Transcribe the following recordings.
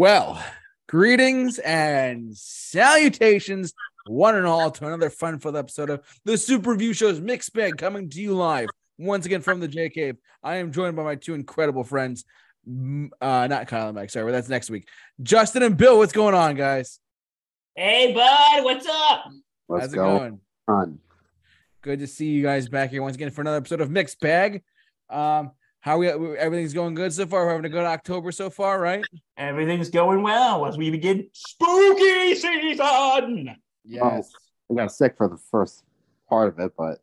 Well, greetings and salutations, one and all, to another fun-filled episode of the Super Review Show's Mixed Bag coming to you live once again from the J Cave. I am joined by my two incredible friends, uh, not Kyle and Mike. Sorry, but that's next week. Justin and Bill, what's going on, guys? Hey, bud, what's up? What's How's it going going? on? Good to see you guys back here once again for another episode of Mixed Bag. Um, how we everything's going good so far. We're having a good October so far, right? Everything's going well as we begin spooky season. Yes. I got sick for the first part of it, but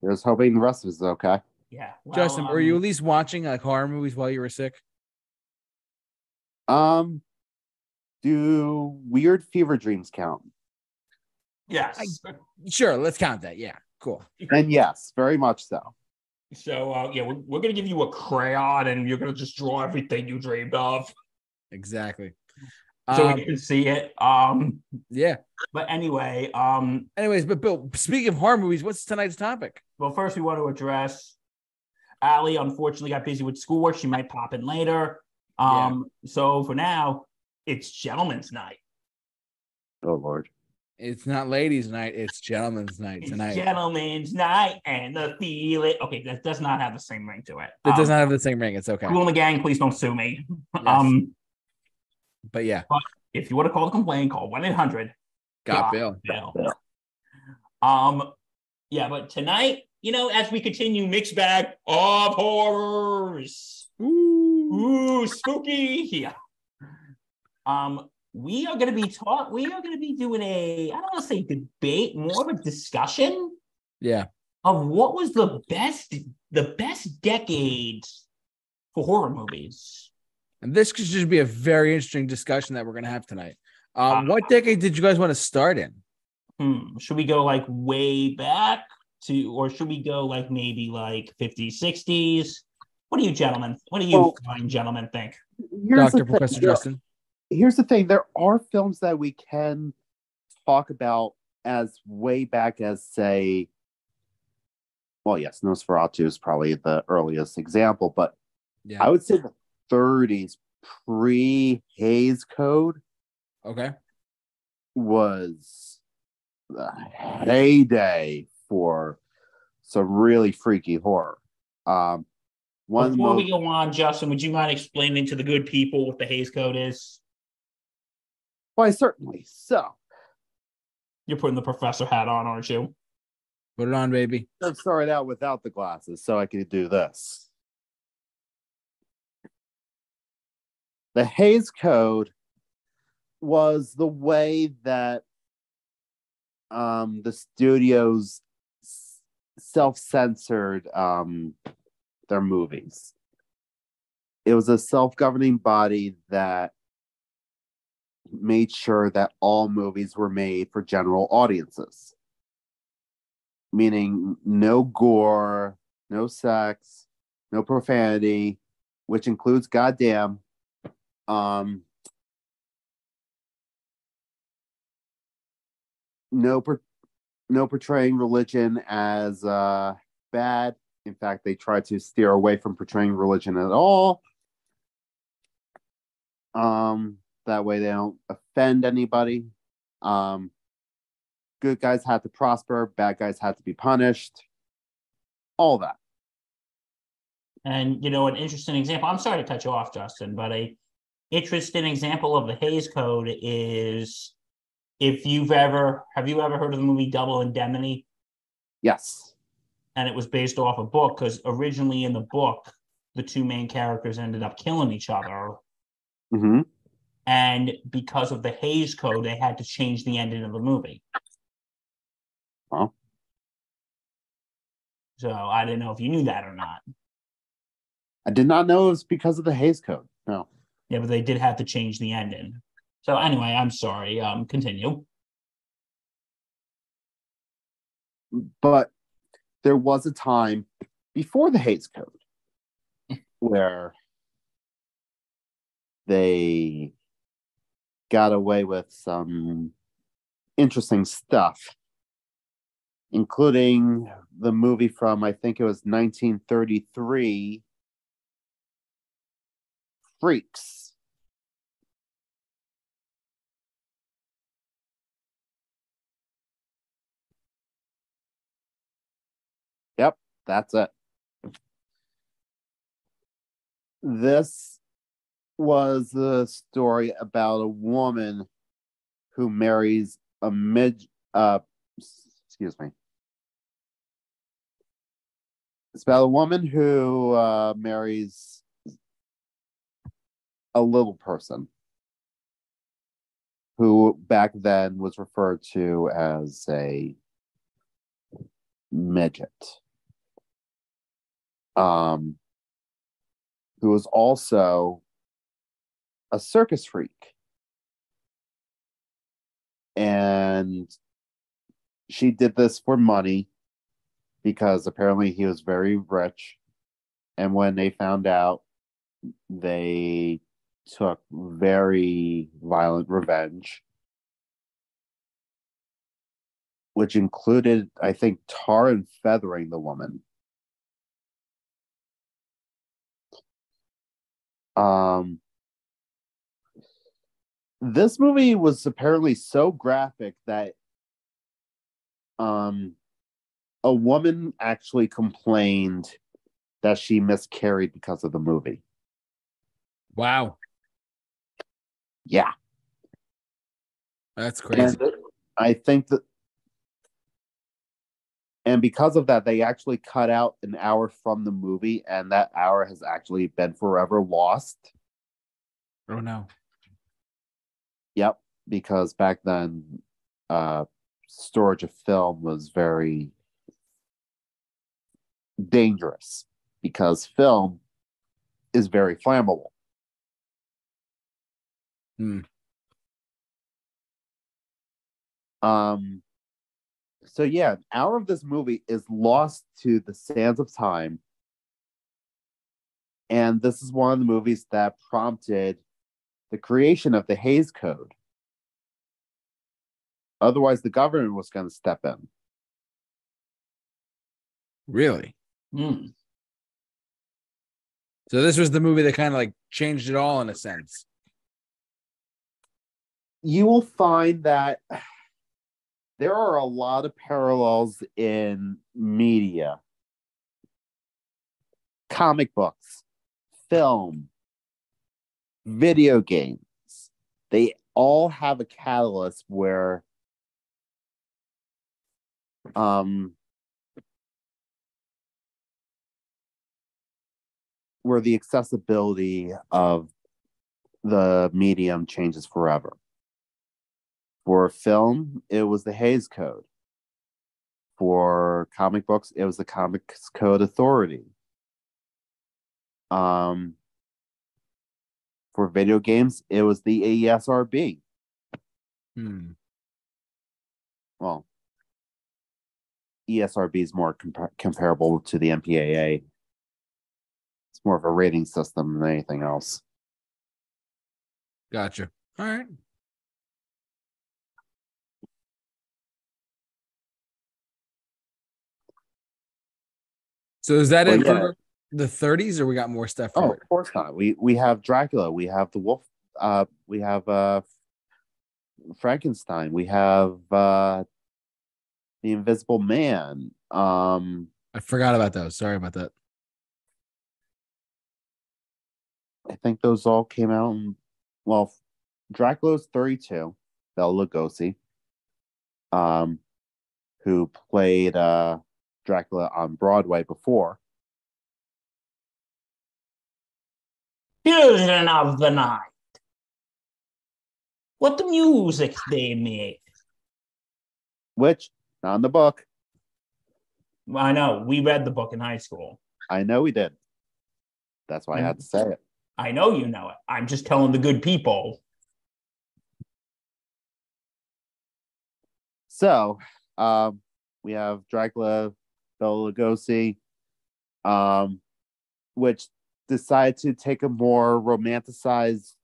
here's hoping the rest of it is okay. Yeah. well, Justin, were you um, at least watching like horror movies while you were sick? Um, do weird fever dreams count? Yes. Sure, let's count that. Yeah, cool. And yes, very much so. So, uh, yeah, we're, we're going to give you a crayon and you're going to just draw everything you dreamed of Exactly. so Um, we can see it. Um, yeah. But anyway, um, Anyways, but Bill, speaking of horror movies, what's tonight's topic? well, first we want to address Allie unfortunately got busy with schoolwork. She might pop in later. Um, So for now, it's gentleman's night. Oh Lord. It's not ladies' night; it's gentlemen's night It's tonight. gentleman's night and the feeling. Okay, that does not have the same ring to it. It does Um, not have the same ring. It's okay. Kool and the Gang, please don't sue me. Yes. Um, But yeah, if you want to call the complaint, call one eight hundred. got. Bill. Bill. Um, yeah, but tonight, you know, as we continue mixed bag of horrors, ooh, spooky, yeah. Um, we are going to be taught. We are going to be doing a. I don't want to say debate, more of a discussion Yeah. of what was the best, the best decades for horror movies. And this could just be a very interesting discussion that we're gonna have tonight. Um, Uh, what decade did you guys want to start in? Hmm. Should we go like way back to, or should we go like maybe like 50s, 60s? What do you gentlemen? What do you Well- fine gentlemen think? Doctor the thing- Professor there- Justin. Here's the thing: there are films that we can talk about as way back as, say, well, yes, Nosferatu is probably the earliest example, but Yeah. I would say the 30s pre Hays Code Okay. was the heyday for some really freaky horror. Um, one of Before most, we go on, Justin, would you mind explaining to the good people what the Hays Code is? Why certainly so. You're putting the professor hat on, aren't you? Put it on, baby. I started out without the glasses so I could do this. The Hays Code was the way that um, the studios self censored um, their movies. It was a self governing body that made sure that all movies were made for general audiences meaning no gore, no sex, no profanity, which includes goddamn. Um, no, per, no portraying religion as uh, bad. In fact, they try to steer away from portraying religion at all. Um, that way they don't offend anybody. Um, good guys had to prosper, bad guys had to be punished. All that. And you know, an interesting example. I'm sorry to cut you off, Justin, but a interesting example of the Hays Code is if you've ever have you ever heard of the movie Double Indemnity? Yes. And it was based off a book because originally in the book, the two main characters ended up killing each other. hmm And because of the Hays Code, they had to change the ending of the movie. Oh. So I didn't know if you knew that or not. I did not know it was because of the Hays Code. No. Yeah, but they did have to change the ending. So anyway, I'm sorry. Um, continue. But there was a time before the Hays Code where they got away with some interesting stuff, including the movie from, I think it was 1933, Freaks. Yep, that's it. This was a story about a woman who marries a mid uh excuse me. It's about a woman who uh marries a little person who back then was referred to as a midget. Um, who was also a circus freak. And she did this for money because apparently he was very rich. And when they found out, they took very violent revenge, which included, I think, tar and feathering the woman. Um, this movie was apparently so graphic that um, a woman actually complained that she miscarried because of the movie. Wow. Yeah. That's crazy. And I think that, and because of that, they actually cut out an hour from the movie, and that hour has actually been forever lost. Oh no. Yep, because back then, uh, storage of film was very dangerous because film is very flammable. Hmm. Um, so yeah, an hour of this movie is lost to the sands of time. And this is one of the movies that prompted the creation of the Hays Code. Otherwise, the government was going to step in. Really? Hmm. So this was the movie that kind of like changed it all in a sense. You will find that there are a lot of parallels in media, comic books, film, video games. They all have a catalyst where um where the accessibility of the medium changes forever. For film, it was the Hays Code. For comic books, it was the Comics Code Authority. Um, for video games, it was the E AESRB. Hmm. Well, ESRB is more compa- comparable to the MPAA. It's more of a rating system than anything else. Gotcha. All right. So is that Well, it yeah. for the 30s, or we got more stuff? Oh, of course not. We we have Dracula. We have the Wolf. Uh, we have uh, Frankenstein. We have uh, the Invisible Man. Um, I forgot about those. Sorry about that. I think those all came out. In, well, Dracula's thirty-two. Bela Lugosi, um, who played uh, Dracula on Broadway before. Children of the night. What the music they make. Which not in the book. I know. We read the book in high school. I know we did. That's why I had to say it. I know you know it. I'm just telling the good people. So, um, we have Dracula, Bela Lugosi, um, which decided to take a more romanticized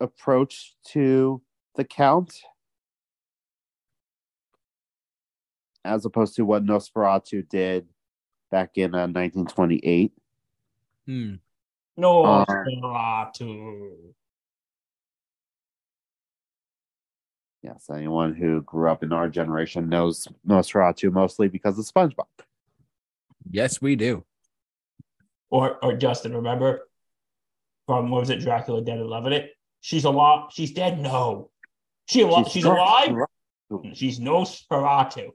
approach to the Count, as opposed to what Nosferatu did back in uh, 1928. Hmm. No, Uh, Nosferatu. Yes, anyone who grew up in our generation knows Nosferatu mostly because of SpongeBob. Yes, we do. Or or Justin, remember from what was it, Dracula Dead and Loving It? She's alive. She's dead. No, she alive. She's, alive. She's Nosferatu.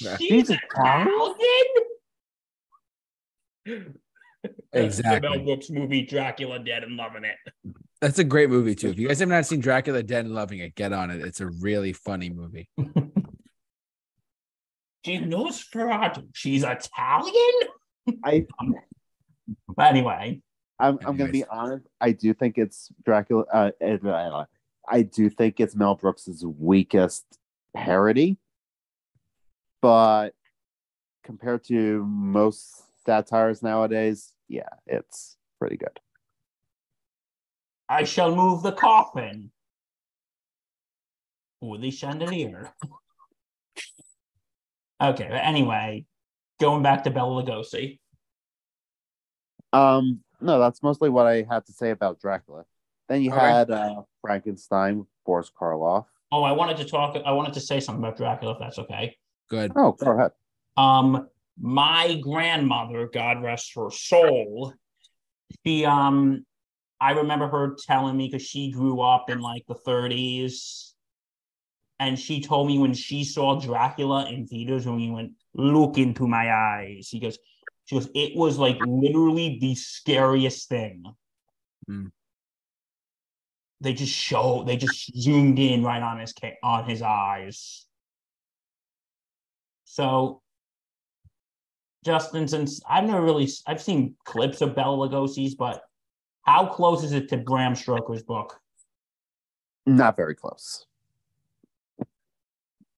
Yeah. She's She's Italian. Exactly. Mel Brooks movie Dracula Dead and Loving It. That's a great movie too. If you guys have not seen Dracula Dead and Loving It, get on it. It's a really funny movie. She's Nosferatu. She's Italian. I But anyway, I'm, I'm gonna be honest. I do think it's Dracula. Uh, uh, I do think it's Mel Brooks's weakest parody, but compared to most satires nowadays, yeah, it's pretty good. I shall move the coffin or the chandelier. okay, but anyway, going back to Bela Lugosi. Um, no, that's mostly what I had to say about Dracula. Then you Okay. had uh, Frankenstein with Boris Karloff. Oh, I wanted to talk. I wanted to say something about Dracula, if that's okay. Good. Oh, go ahead. Um, my grandmother, God rest her soul, she um, I remember her telling me because she grew up in like the 30s, and she told me when she saw Dracula in theaters, when we went, "Look into my eyes," he goes, she goes, it was like literally the scariest thing. Hmm. They just show, they just zoomed in right on his on his eyes. So Justin, since I've never really I've seen clips of Bela Lugosi's, but how close is it to Bram Stoker's book? Not very close.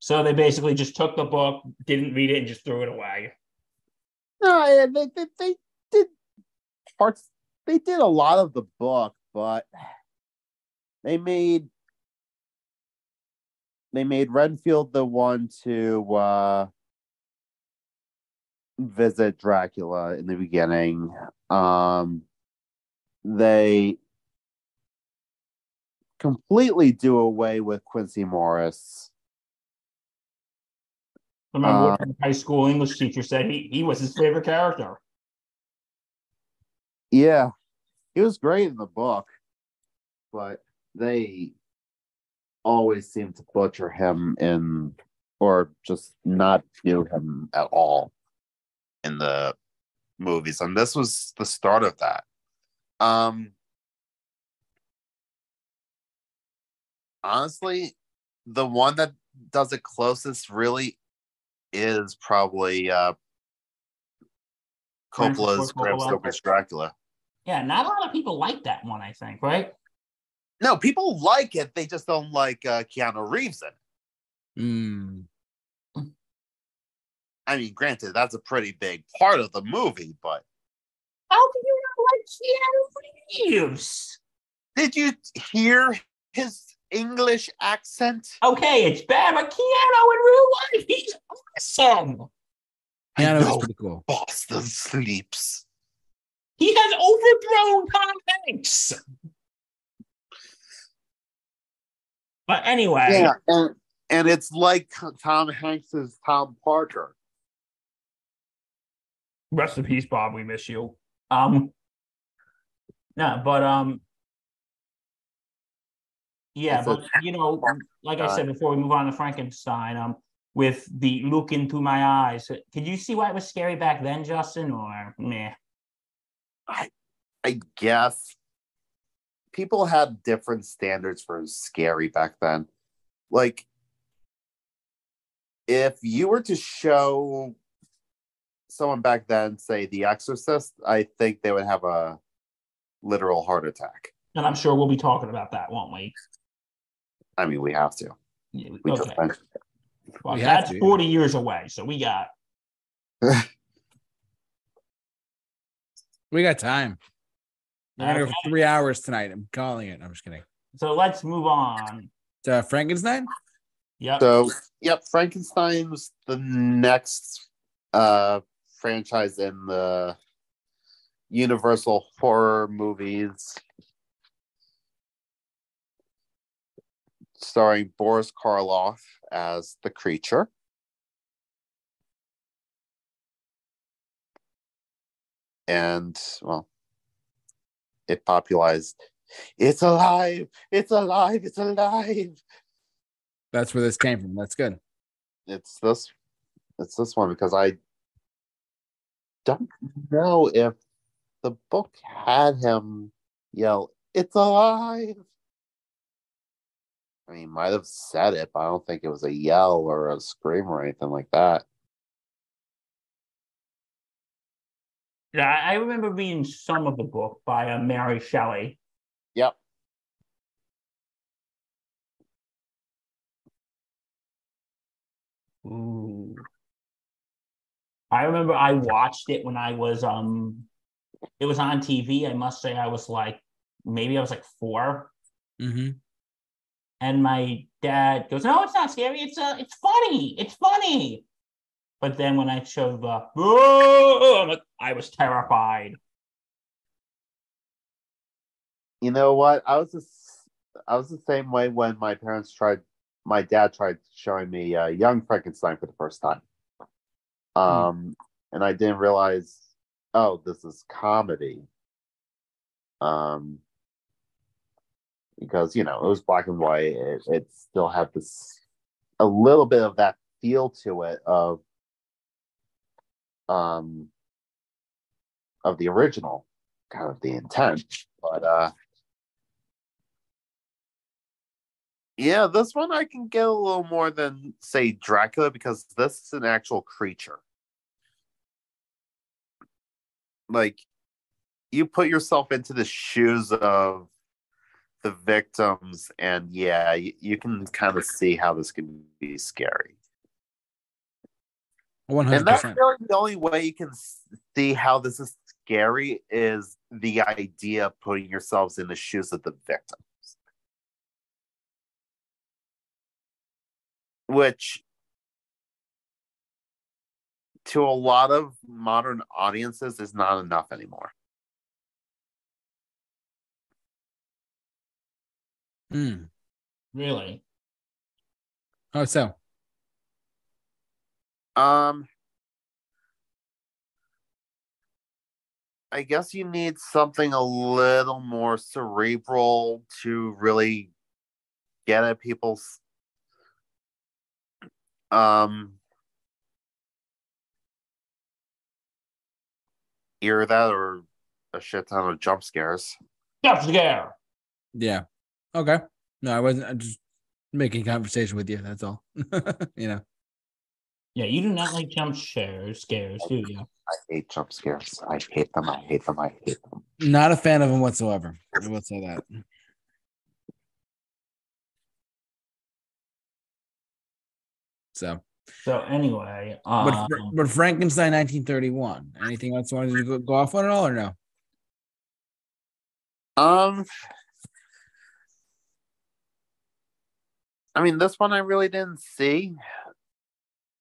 So they basically just took the book, didn't read it, and just threw it away. No, they, they, they did parts. They did a lot of the book, but they made they made Renfield the one to uh, visit Dracula in the beginning. Um, they completely do away with Quincy Morris. Remember Uh, high school English teacher said he, he was his favorite character. Yeah, he was great in the book, but they always seem to butcher him in, or just not do him at all in the movies, and this was the start of that. Um, honestly, the one that does it closest really is probably uh Coppola's Bram Stoker's Dracula. Yeah, not a lot of people like that one, I think, right? No, people like it. They just don't like uh, Keanu Reeves in it. Mm. I mean, granted, that's a pretty big part of the movie, but How can you not like Keanu Reeves? did you hear his English accent? Okay, it's bad, but Keanu in real life, he's awesome. I Yeah, that was pretty cool. Boston sleeps. He has overthrown Tom Hanks. But anyway, Yeah, and, and it's like Tom Hanks's Tom Parker. rest in peace, Bob. We miss you. Um, no, but um, yeah, but you know, like I said before, we move on to Frankenstein. Um, with the look into my eyes, could you see why it was scary back then, Justin? Or meh? I, I guess people had different standards for scary back then. Like, if you were to show someone back then, say, The Exorcist, I think they would have a literal heart attack. And I'm sure we'll be talking about that, won't we? I mean, we have to. Yeah, We okay. just. Well, We that's to, yeah. 40 years away, so we got We got time. We're gonna go for three hours tonight. I'm calling it. I'm just kidding. so let's move on. It's, uh, Frankenstein. Yep. So, yep, Frankenstein was the next uh, franchise in the Universal horror movies, starring Boris Karloff as the creature. and well, it popularized. It's alive! It's alive! It's alive! That's where this came from. That's good. It's this. It's this one because I don't know if the book had him yell, "It's alive!" I mean, he might have said it, but I don't think it was a yell or a scream or anything like that. Yeah, I I remember reading some of the book by uh, Mary Shelley. Yep. Ooh. I remember I watched it when I was um it was on TV. I must say I was like maybe I was like 4 Mm-hmm. And my dad goes, "No, it's not scary. It's uh it's funny. It's funny." But then when I showed the "Boo," I'm like, I was terrified. You know what? I was just, I was the same way when my parents tried. My dad tried showing me uh, Young Frankenstein for the first time, um, and I didn't realize, oh, this is comedy. Um, because you know it was black and white. It, it still had this a little bit of that feel to it of um of the original, kind of the intent, but uh Yeah, this one I can get a little more than say Dracula because this is an actual creature. Like you put yourself into the shoes of the victims and yeah, you, you can kind of see how this can be scary. One hundred And that's really the only way you can see how this is scary is the idea of putting yourselves in the shoes of the victims. Which, to a lot of modern audiences, is not enough anymore. Mm. Really? Oh, so Um, I guess you need something a little more cerebral to really get at people's um either that or a shit ton of jump scares. Jump scare. yeah. Okay. No, I wasn't. I'm just making conversation with you. That's all. you know. Yeah, you do not like jump scares, scares, do you? I hate jump scares. I hate them. I hate them. I hate them. Not a fan of them whatsoever. I will say that. So, So anyway, but, um, Fra- but Frankenstein 1931. Anything else you wanted to go, go off on at all or no? Um, I mean, this one I really didn't see.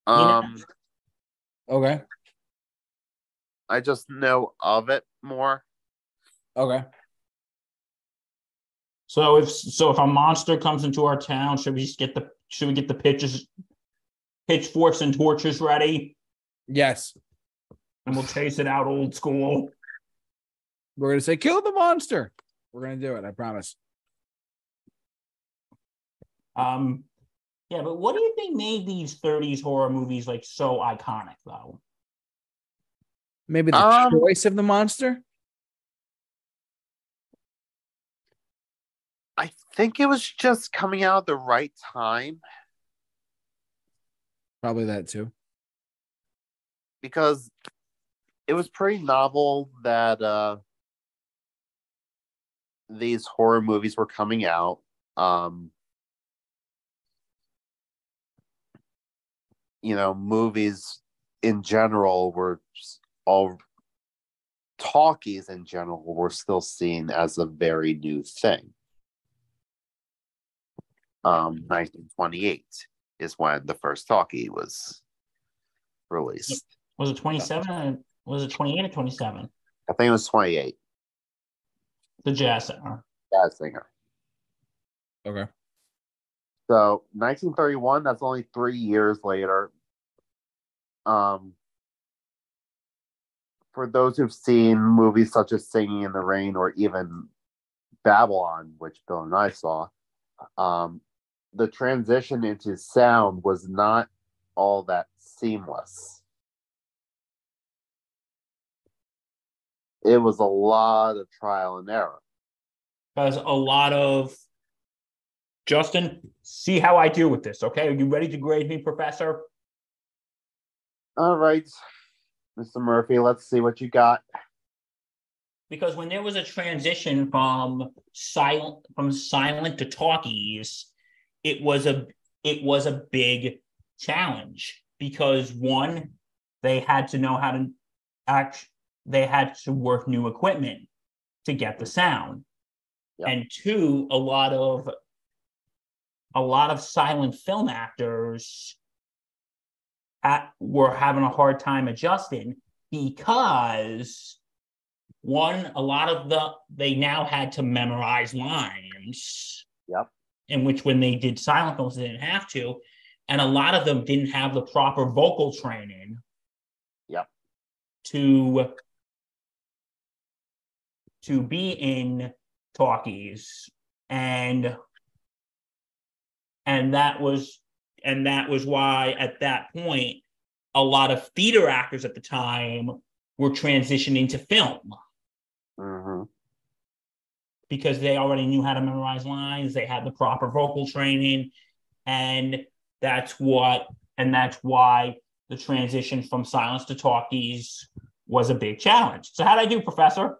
Um, Okay. I just know of it more. Okay. so if so, if a monster comes into our town, should we just get the should we get the pitches, pitchforks and torches ready, Yes. and we'll chase it out old school? We're gonna say kill the monster. We're gonna do it. I promise. Um, yeah, but what do you think made these '30s horror movies like so iconic, though? Maybe the Um, choice of the monster. I think it was just coming out at the right time Probably that too. because it was pretty novel that uh, these horror movies were coming out. Um, you know, movies in general were all talkies in general were still seen as a very new thing. Um, 1928 is when the first talkie was released. Was it 27? Was it 28 or 27? I think it was 28. The Jazz singer Jazz singer. Okay. So 1931, that's only three years later. Um, for those who've seen movies such as Singing in the Rain or even Babylon, which Bill and I saw, um, the transition into sound was not all that seamless. It was a lot of trial and error. Because a lot of Justin, see how I deal with this, okay? Are you ready to grade me, Professor? All right, Mr. Murphy, let's see what you got. Because when there was a transition from silent from silent to talkies, it was a it was a big challenge because one, they had to know how to act they had to work new equipment to get the sound. Yep. And two, a lot of a lot of silent film actors at, were having a hard time adjusting because one, a lot of the they now had to memorize lines. Yep. In which when they did silent films, they didn't have to. And a lot of them didn't have the proper vocal training. Yep. To to be in talkies and and that was and that was why at that point a lot of theater actors at the time were transitioning to film. Hmm because they already knew how to memorize lines they had the proper vocal training and that's what and that's why the transition from silence to talkies was a big challenge. So how'd i do professor?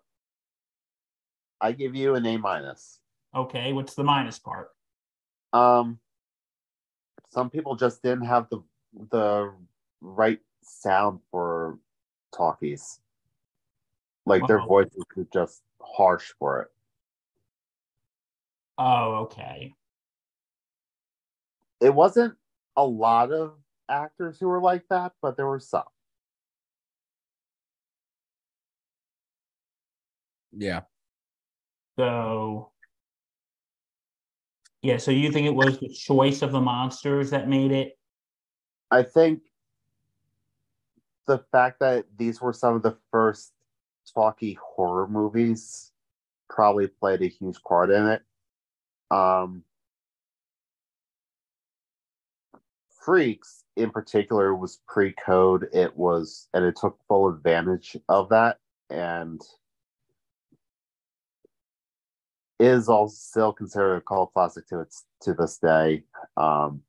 I give you an A minus. okay what's the minus part? Um, some people just didn't have the the right sound for talkies. Like their voices were just harsh for it. oh okay It wasn't a lot of actors who were like that, but there were some. Yeah. So, yeah, so you think it was the choice of the monsters that made it? I think the fact that these were some of the first talky horror movies probably played a huge part in it. Um, Freaks, in particular, was pre code. It was, and it took full advantage of that, and is also still considered a cult classic to its to this day. Um,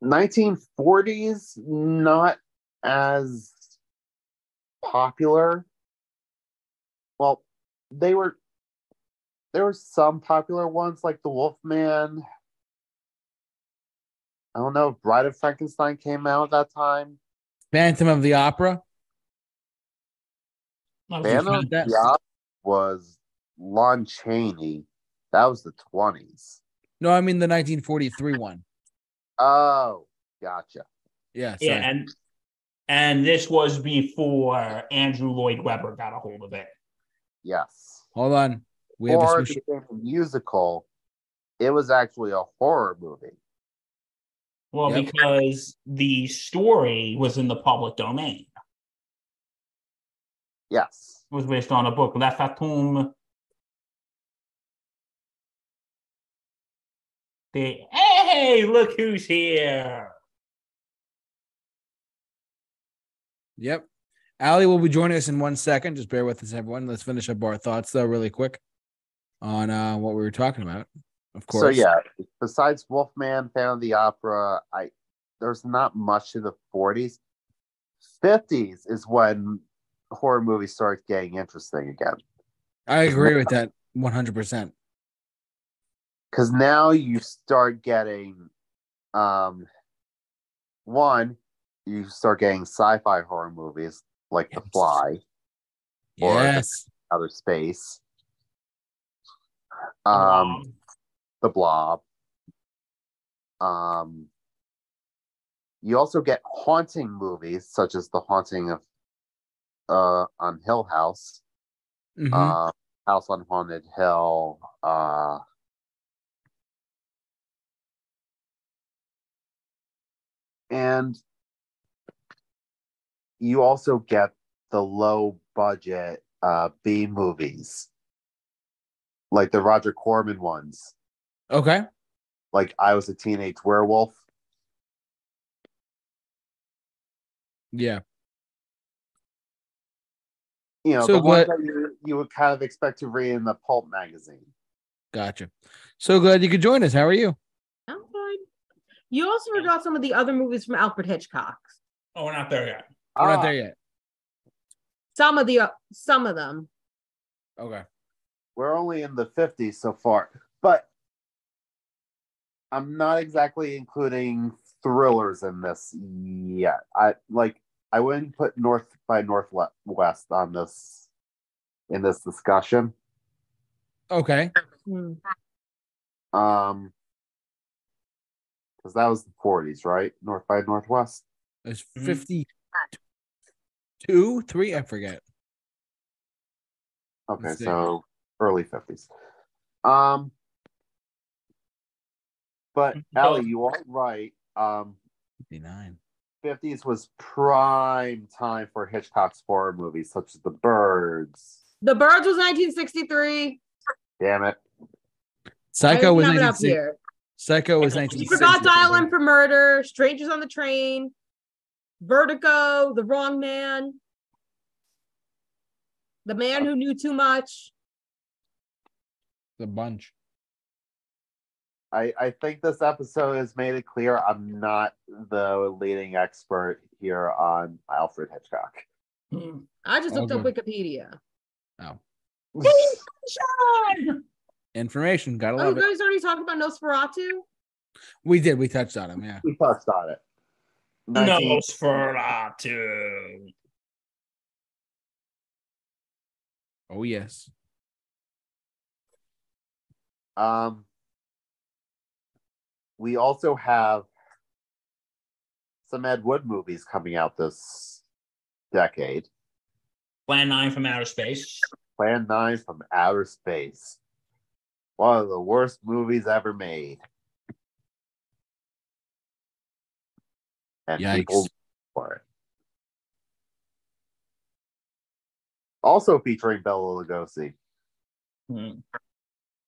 Nineteen forties, not as popular. Well, they were there were some popular ones like the Wolfman. I don't know if Bride of Frankenstein came out at that time. Phantom of the Opera. I was Phantom just- of that- the Opera was Lon Chaney. That was the twenties. No, I mean the 1943 one. Oh, gotcha. Yeah. yeah, and and this was before Andrew Lloyd Webber got a hold of it. Yes. Hold on. We have a Or it special. musical. It was actually a horror movie. Well, Yep. because the story was in the public domain. Yes. It was based on a book. La Fatum. The hey, look who's here. Yep. Allie will be joining us in one second. Just bear with us, everyone. Let's finish up our thoughts, though, really quick on uh, what we were talking about. Of course. So yeah, besides Wolfman, Phantom of the Opera, I there's not much to the 40s. 50s is when horror movies start getting interesting again. I agree with that 100%. Because now you start getting um one, you start getting sci-fi horror movies like The Fly, Or- Yes. Outer Space, um, Um, The Blob. Um, you also get haunting movies such as The Haunting of uh on Hill House, Mhm. uh, House on Haunted Hill, uh, and you also get the low budget uh, B movies, like the Roger Corman ones. Okay. Like I was a teenage werewolf. Yeah. You know, So the ones glad- that you, you would kind of expect to read in the pulp magazine. Gotcha. So glad you could join us. How are you? I'm fine. You also forgot some of the other movies from Alfred Hitchcock. Oh, we're not there yet. We're Ah, not there yet. Some of the uh, some of them. Okay. We're only in the 50s so far, but I'm not exactly including thrillers in this yet. I like I wouldn't put North by Northwest on this in this discussion. Okay. Hmm. Um because that was the 40s, right? North by Northwest. It's Mhm. 52, three, I forget. Okay, so early 50s. Um but Mhm. Allie, you are right. Um 59. 50s was prime time for Hitchcock's horror movies, such as The Birds. The Birds was 1963. Damn it. Psycho was have it up 1960. Psycho was You You 1960. forgot Dial M for Murder, Strangers on the Train, Vertigo, The Wrong Man, The Man Who Knew Too Much. The bunch. I, I think this episode has made it clear I'm not the leading expert here on Alfred Hitchcock. Hmm. I just looked Oh, up Wikipedia. Oh. Sean! Information. Gotta Oh, you love it. guys already talked about Nosferatu? We did. We touched on him. Yeah. We touched on it. 19 Nosferatu. Oh, yes. Um, we also have some Ed Wood movies coming out this decade. Plan 9 from outer space. Plan 9 from Outer Space. One of the worst movies ever made. And Yikes. people for it. Also featuring Bela Lugosi. Hmm.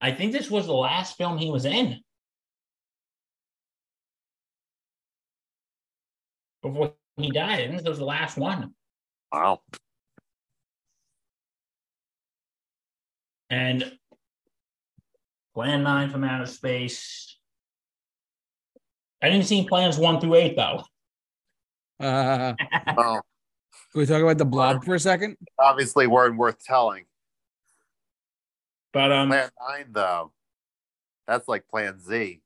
I think this was the last film he was in. Before he died. I think this was the last one. Wow. And Plan 9 from outer space. I didn't see plans 1 through 8, though. Uh, Well, can we talk about the blob for a second? obviously weren't worth telling. But um, Plan 9, though, that's like Plan Z.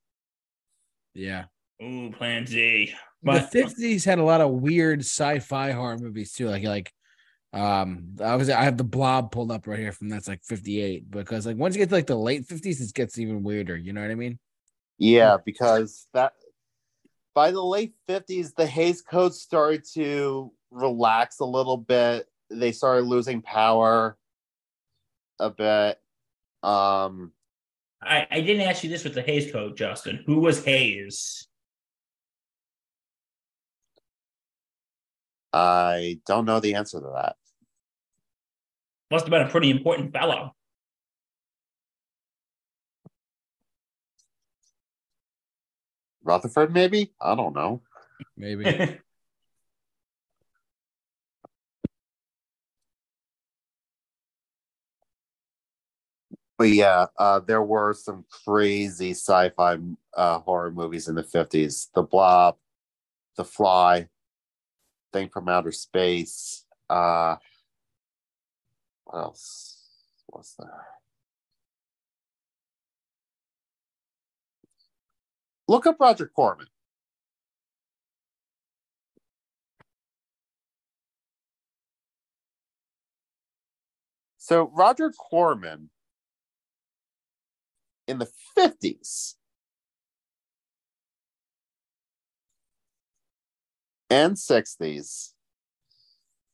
Yeah. ooh, Plan Z. But the 50s had a lot of weird sci-fi horror movies too. Like like um I was I have the blob pulled up right here from that's like 58 because like once you get to like the late 50s, it gets even weirder. You know what I mean? Yeah, because that by the late 50s, the Hays Code started to relax a little bit. They started losing power a bit. Um, I, I didn't ask you this with the Hays Code, Justin. Who was Hayes? I don't know the answer to that. Must have been a pretty important fellow. Rutherford, maybe? I don't know. Maybe. But yeah, uh, there were some crazy sci-fi uh, horror movies in the 50s. The Blob, The Fly, Thing from Outer Space. Uh, what else was there? Look up Roger Corman. So Roger Corman in the 50s and 60s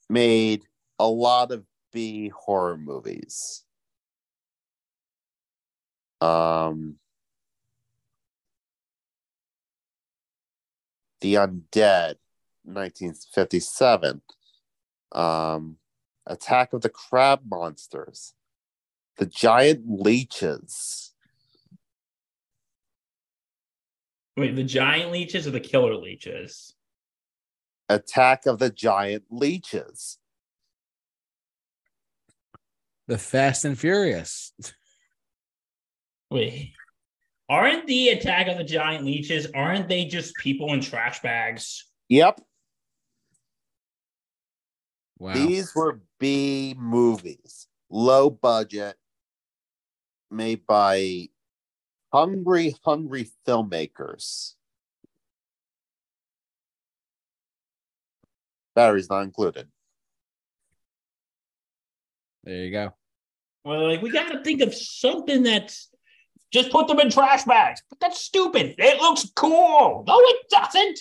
made a lot of B horror movies. Um The Undead, 1957. Um, Attack of the Crab Monsters. The Giant Leeches. Wait, the giant leeches or the killer leeches? Attack of the Giant Leeches. The Fast and Furious. Wait, aren't the attack of the giant leeches? Aren't they just people in trash bags? Yep. Wow. These were B movies, low budget, made by hungry, hungry filmmakers. Batteries not included. There you go. Well, like we got to think of something that's just put them in trash bags. But that's stupid. It looks cool. No, it doesn't.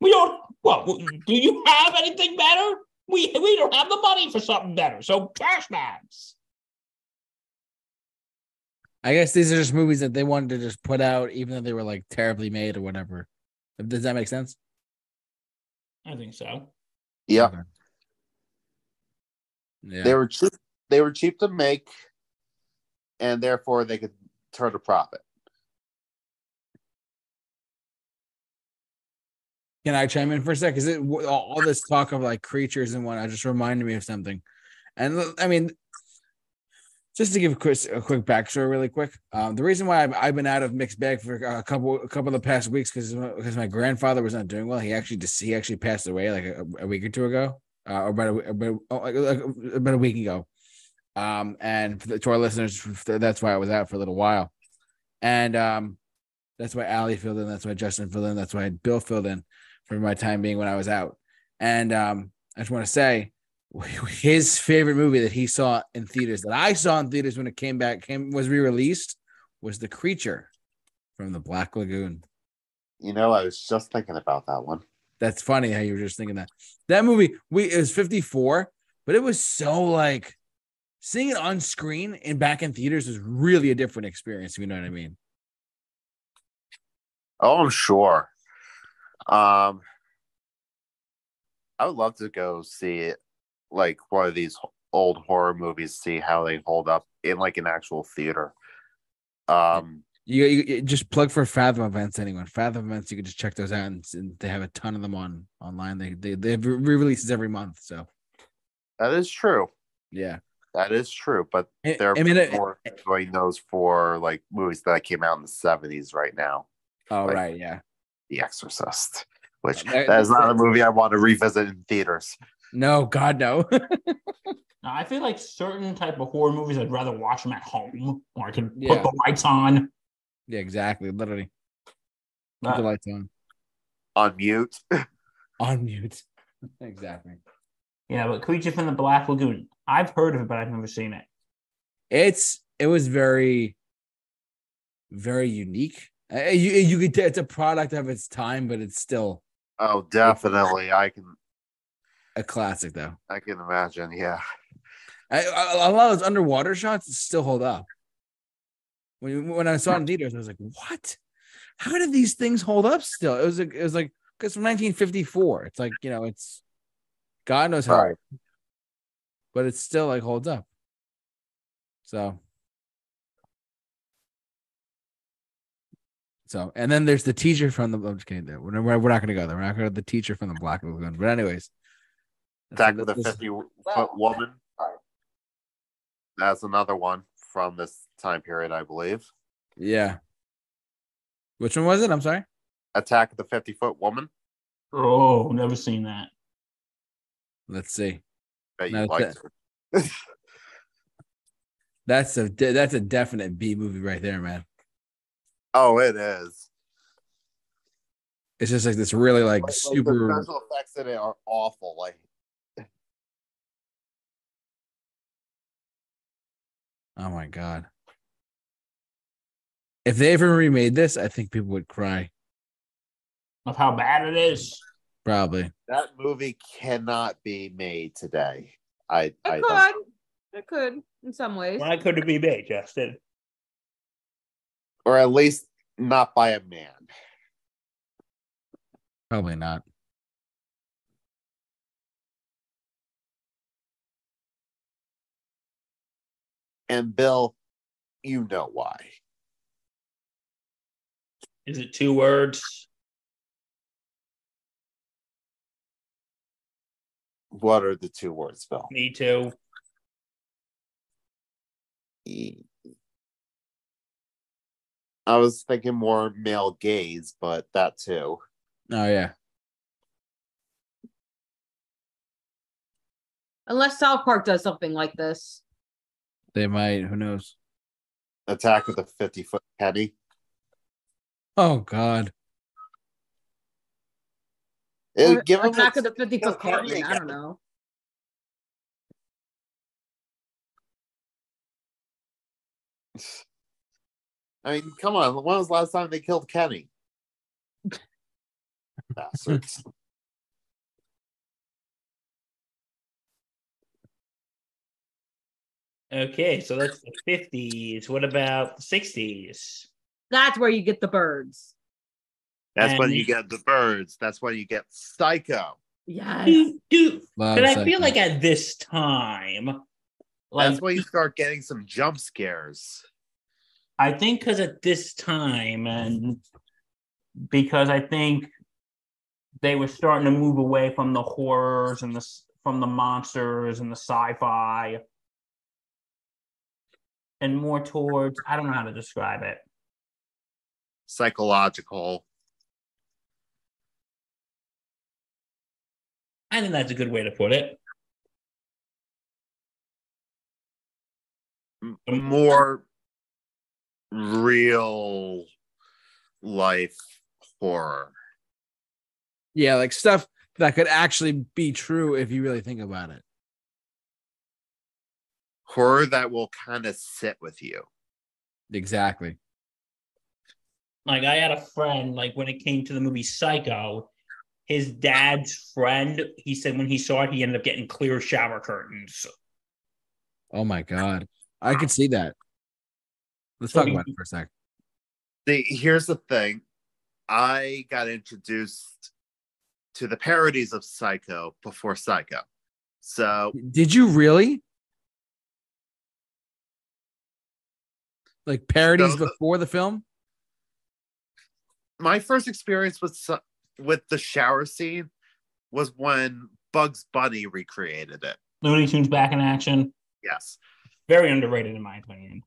We don't. Well, do you have anything better? We we don't have the money for something better. So trash bags. I guess these are just movies that they wanted to just put out, even though they were like terribly made or whatever. Does that make sense? I think so. Yeah, Okay. Yeah. they were cheap. They were cheap to make, and therefore they could turn a profit. Can I chime in for a sec? Is it all this talk of like creatures and what? I just reminded me of something. And I mean, just to give Chris a quick backstory, really quick. Um, the reason why I've, I've been out of mixed bag for a couple a couple of the past weeks because because my grandfather was not doing well. He actually just he actually passed away like a, a week or two ago, uh, or about a, about, oh, like, like, about a week ago. Um, and the, to our listeners, that's why I was out for a little while, and um, that's why Ali filled in. That's why Justin filled in. That's why Bill filled in for my time being when I was out. And um, I just want to say his favorite movie that he saw in theaters that I saw in theaters when it came back came was re-released was The Creature from the Black Lagoon. You know, I was just thinking about that one. That's funny how you were just thinking that. That movie we it was 54, but it was so like seeing it on screen and back in theaters was really a different experience, if you know what I mean. Oh, I'm sure. Um, I would love to go see it, like one of these old horror movies, see how they hold up in like an actual theater. Um, You, you, you just plug for Fathom events. Anyone Fathom events, you can just check those out, and, and they have a ton of them on online. They they they have re-releases every month. So that is true. yeah, That is true. But they're I mean, more doing those for like movies that came out in the 70s right now. oh Like- right, yeah. The Exorcist, which That- that is not a movie I want to revisit in theaters. No, God no. Now, I feel like certain type of horror movies, I'd rather watch them at home, or I can Yeah. put the lights on. yeah, exactly. Literally, keep Uh, the lights on On mute. on mute. exactly. yeah, but Creature from the Black Lagoon, I've heard of it, but I've never seen it. It's it was very, very unique. Uh, you you could it's a product of its time, but it's still Oh, definitely. I can a classic though. I can imagine. Yeah. I, I, a lot of those underwater shots still hold up. When when I saw it in theaters, I was like, "What? How did these things hold up still?" It was like, it was like because from 1954. It's like you know, it's God knows how, Right. but it still like holds up. So, so and then there's the teacher from the. I'm just kidding. We're not, we're not going to go there. We're not going to the teacher from the Black Lagoon. But anyways, Attack of the 50 foot woman. That's another one from this time period, I believe. Yeah. Which one was it? I'm sorry. Attack of the 50 foot woman. Oh, never seen that. Let's see. Bet No, you liked it. That's a de- that's a definite B movie right there, man. Oh, it is. It's just like this really like Like, like, super. the special effects in it are awful. Like oh my god! If they ever remade this, I think people would cry. Of how bad it is. Probably. that movie cannot be made today. I I It don't could. It could in some ways. Why could it be made, Justin? or at least not by a man. Probably not. And Bill, you know why. Is it two words? What are the two words, Bill? Me too. I was thinking more male gaze, but that too. Oh yeah. Unless South Park does something like this. They might. Who knows? Attack with a 50 foot Kenny. Oh God. It, Or give him Attack a- 50 foot Kenny Cartman. I don't know. I mean, come on. When was the last time they killed Kenny? Bastards. Okay, so that's the 50s. What about the 60s? That's where you get the birds. That's when you get the birds. That's when you get Psycho. Yeah. Do, do, but I Psycho. feel like at this time, like That's when you start getting some jump scares. I think because at this time, and because I think they were starting to move away from the horrors and the from the monsters and the sci-fi, and more towards I don't know how to describe it. Psychological. I think that's a good way to put it. More real life horror. yeah, like stuff that could actually be true if you really think about it. Horror that will kind of sit with you. Exactly. Like I had a friend, like when it came to the movie Psycho, his dad's friend, he said when he saw it, he ended up getting clear shower curtains. Oh my God. I could see that. Let's So talk we- about it for a sec. See, here's the thing. I got introduced to the parodies of Psycho before Psycho. So Did you really? Like parodies So before the film? my first experience with with the shower scene was when Bugs Bunny recreated it. Looney Tunes back in action. Yes. Very underrated in my opinion.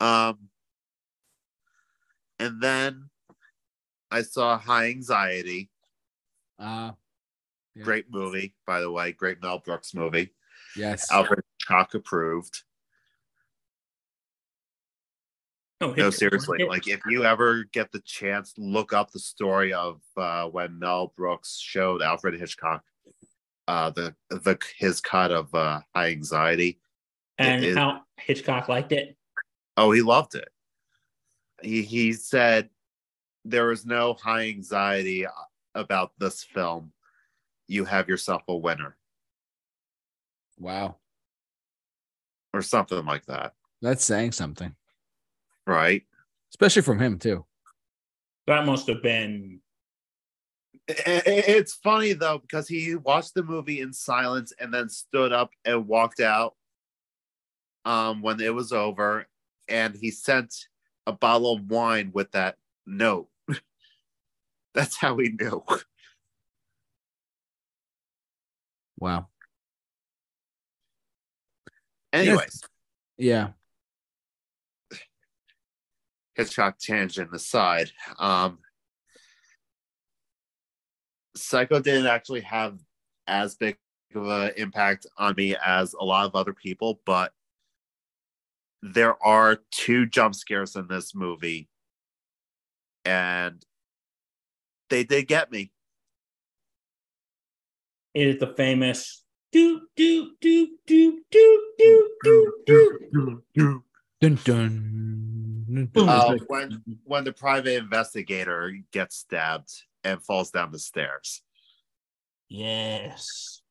Um and then I saw High Anxiety. Uh Yeah. Great movie, by the way. Great Mel Brooks movie. Yes. Alfred Hitchcock approved. No, No, seriously. Hit- Like, if you ever get the chance, look up the story of uh, when Mel Brooks showed Alfred Hitchcock uh, the the his cut of uh, High Anxiety. and it- how Hitchcock liked it. Oh, he loved it. He he said there is no high anxiety about this film. You have yourself a winner, Wow. or something like that, That's saying something. right? Especially from him too. That must have been I- I- It's funny though because he watched the movie in silence and then stood up and walked out um, when it was over, and he sent a bottle of wine with that note. That's how he knew. Wow. Anyways, Yeah. Hitchcock tangent aside, um, Psycho didn't actually have as big of an impact on me as a lot of other people, but there are two jump scares in this movie, and they did get me. is the famous do do do do do do do do. Dun dun. Uh, when when the private investigator gets stabbed and falls down the stairs. Yes.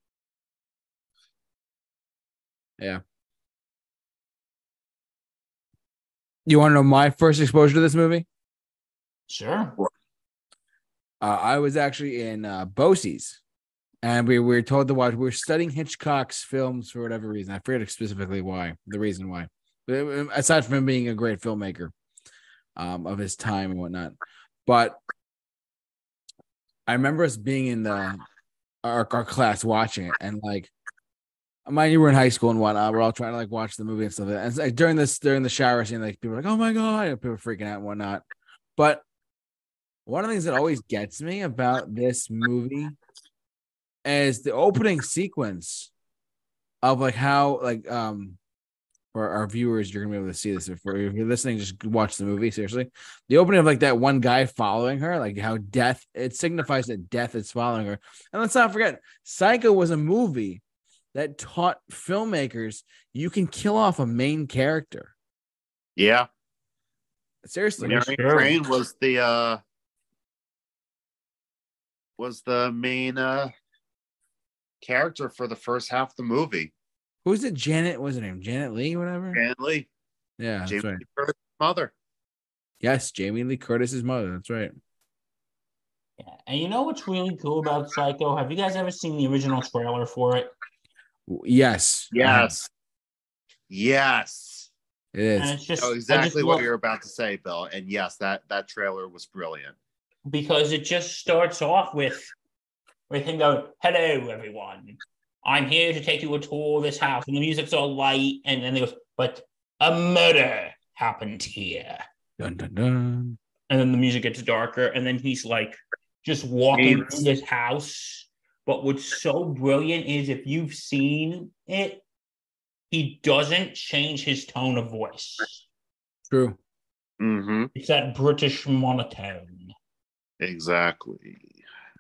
Yeah. You want to know my first exposure to this movie? Sure. Uh, I was actually in uh, Bosie's, and we, we were told to watch. We were studying Hitchcock's films for whatever reason. I forget specifically why. The reason why, But, uh, aside from him being a great filmmaker, um, of his time and whatnot, but I remember us being in the our, our class watching it, and like, mind you, we're in high school and whatnot. We're all trying to like watch the movie and stuff. Like And like during this during the shower scene, like people are like, "Oh my god!" and people freaking out and whatnot. But one of the things that always gets me about this movie is the opening sequence of like how like um for our viewers you're gonna be able to see this if, if you're listening just watch the movie seriously the opening of like that one guy following her like how death it signifies that death is following her and let's not forget psycho was a movie that taught filmmakers you can kill off a main character Yeah. seriously Mary sure. Crane was the uh was the main uh character for the first half of the movie. who's it janet what's her name Janet Leigh whatever Jan Lee, yeah that's Jamie right Lee Curtis' mother. yes jamie lee curtis's mother that's right Yeah. And you know what's really cool about Psycho? Have you guys ever seen the original trailer for it? yes Yes. Yes. it is And it's just know I just exactly what love- you're about to say, Bill. And yes, that that trailer was brilliant. because it just starts off with with him going, "Hello, everyone. I'm here to take you a tour of this house." And the music's all light, and then he goes, "But a murder happened here." dun, dun, dun. And then the music gets darker, and then he's like just walking It's- through this house. But what's so brilliant is if you've seen it, he doesn't change his tone of voice. true Mm-hmm. It's that British monotone. Exactly.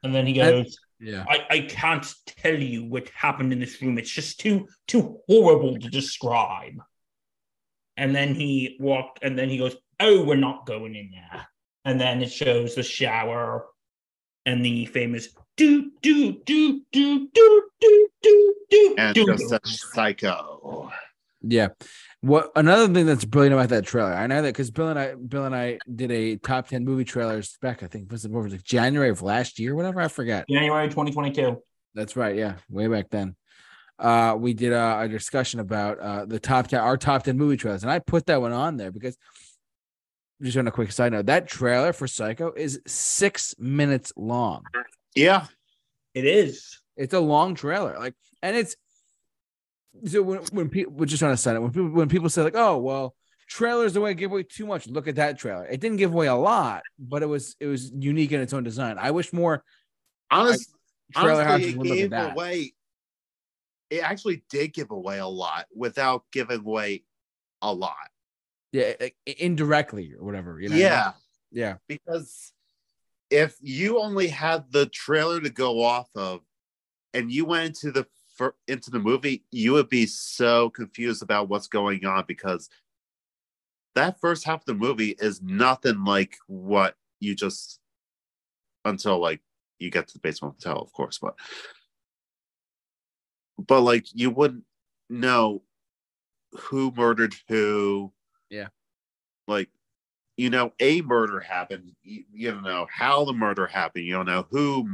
And then he goes, yeah I, I can't tell you what happened in this room. It's just too too horrible to describe. And then he walked, and then he goes, "Oh, we're not going in there." And then it shows the shower and the famous do do do do do do do do And do. just a psycho. Yeah. What another thing that's brilliant about that trailer, I know that because Bill and I, Bill and I did a top ten movie trailers back. I think was it what was it January of last year, whatever. I forgot. January 2022. That's right. Yeah, way back then. Uh, we did a, a discussion about uh the top ten, our top ten movie trailers, and I put that one on there because just on a quick side note, that trailer for Psycho is six minutes long. Yeah. It is. It's a long trailer, like, and it's so when when people just on a side note, when people when people say like, oh well, trailers away give away too much. Look at that trailer. It didn't give away a lot, but it was it was unique in its own design. I wish more Honest, trailer honestly, houses it would look at gave away. It actually did give away a lot without giving away a lot. Yeah, i- indirectly or whatever. You know? yeah, yeah, because if you only had the trailer to go off of, and you went into the fir- into the movie, you would be so confused about what's going on because that first half of the movie is nothing like what you just until like you get to the basement hotel, of course, but but like you wouldn't know who murdered who. Yeah. Like you know a murder happened. You, you don't know how the murder happened. You don't know who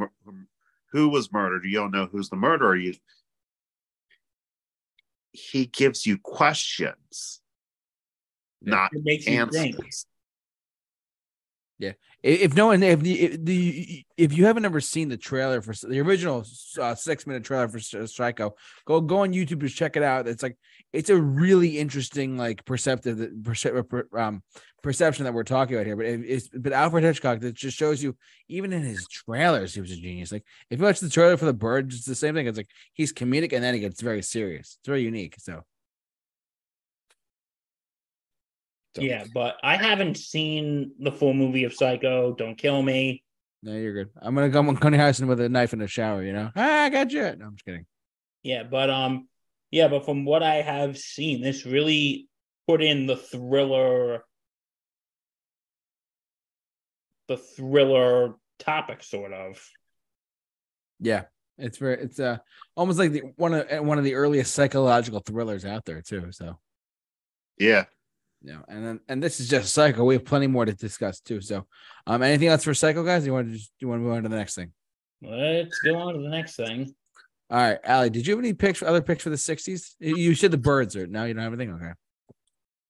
who was murdered. You don't know who's the murderer. You he gives you questions, yeah. not answers. Yeah, if no one, if the, if the if you haven't ever seen the trailer for the original uh, six minute trailer for Psycho, go go on YouTube to check it out. It's like it's a really interesting like perceptive perce- um, perception that we're talking about here. But it's but Alfred Hitchcock that just shows you even in his trailers he was a genius. Like if you watch the trailer for The Bird, it's the same thing. It's like he's comedic and then he gets very serious. It's very unique. So. So- Yeah, but I haven't seen the full movie of Psycho. Don't kill me. No, you're good. I'm gonna come on Coney Harrison with a knife in the shower. You know, ah, I got you. No, I'm just kidding. Yeah, but um, yeah, but from what I have seen, this really put in the thriller, the thriller topic, sort of. Yeah, it's very it's uh almost like the one of one of the earliest psychological thrillers out there too. So Yeah. Yeah, and then and this is just Psycho. We have plenty more to discuss too. So, um, anything else for Psycho, guys? You want to just you want to move on to the next thing? Let's go on to the next thing. All right, Allie, did you have any picks for other picks for the '60s? You- You said the birds are now you don't have anything. Okay,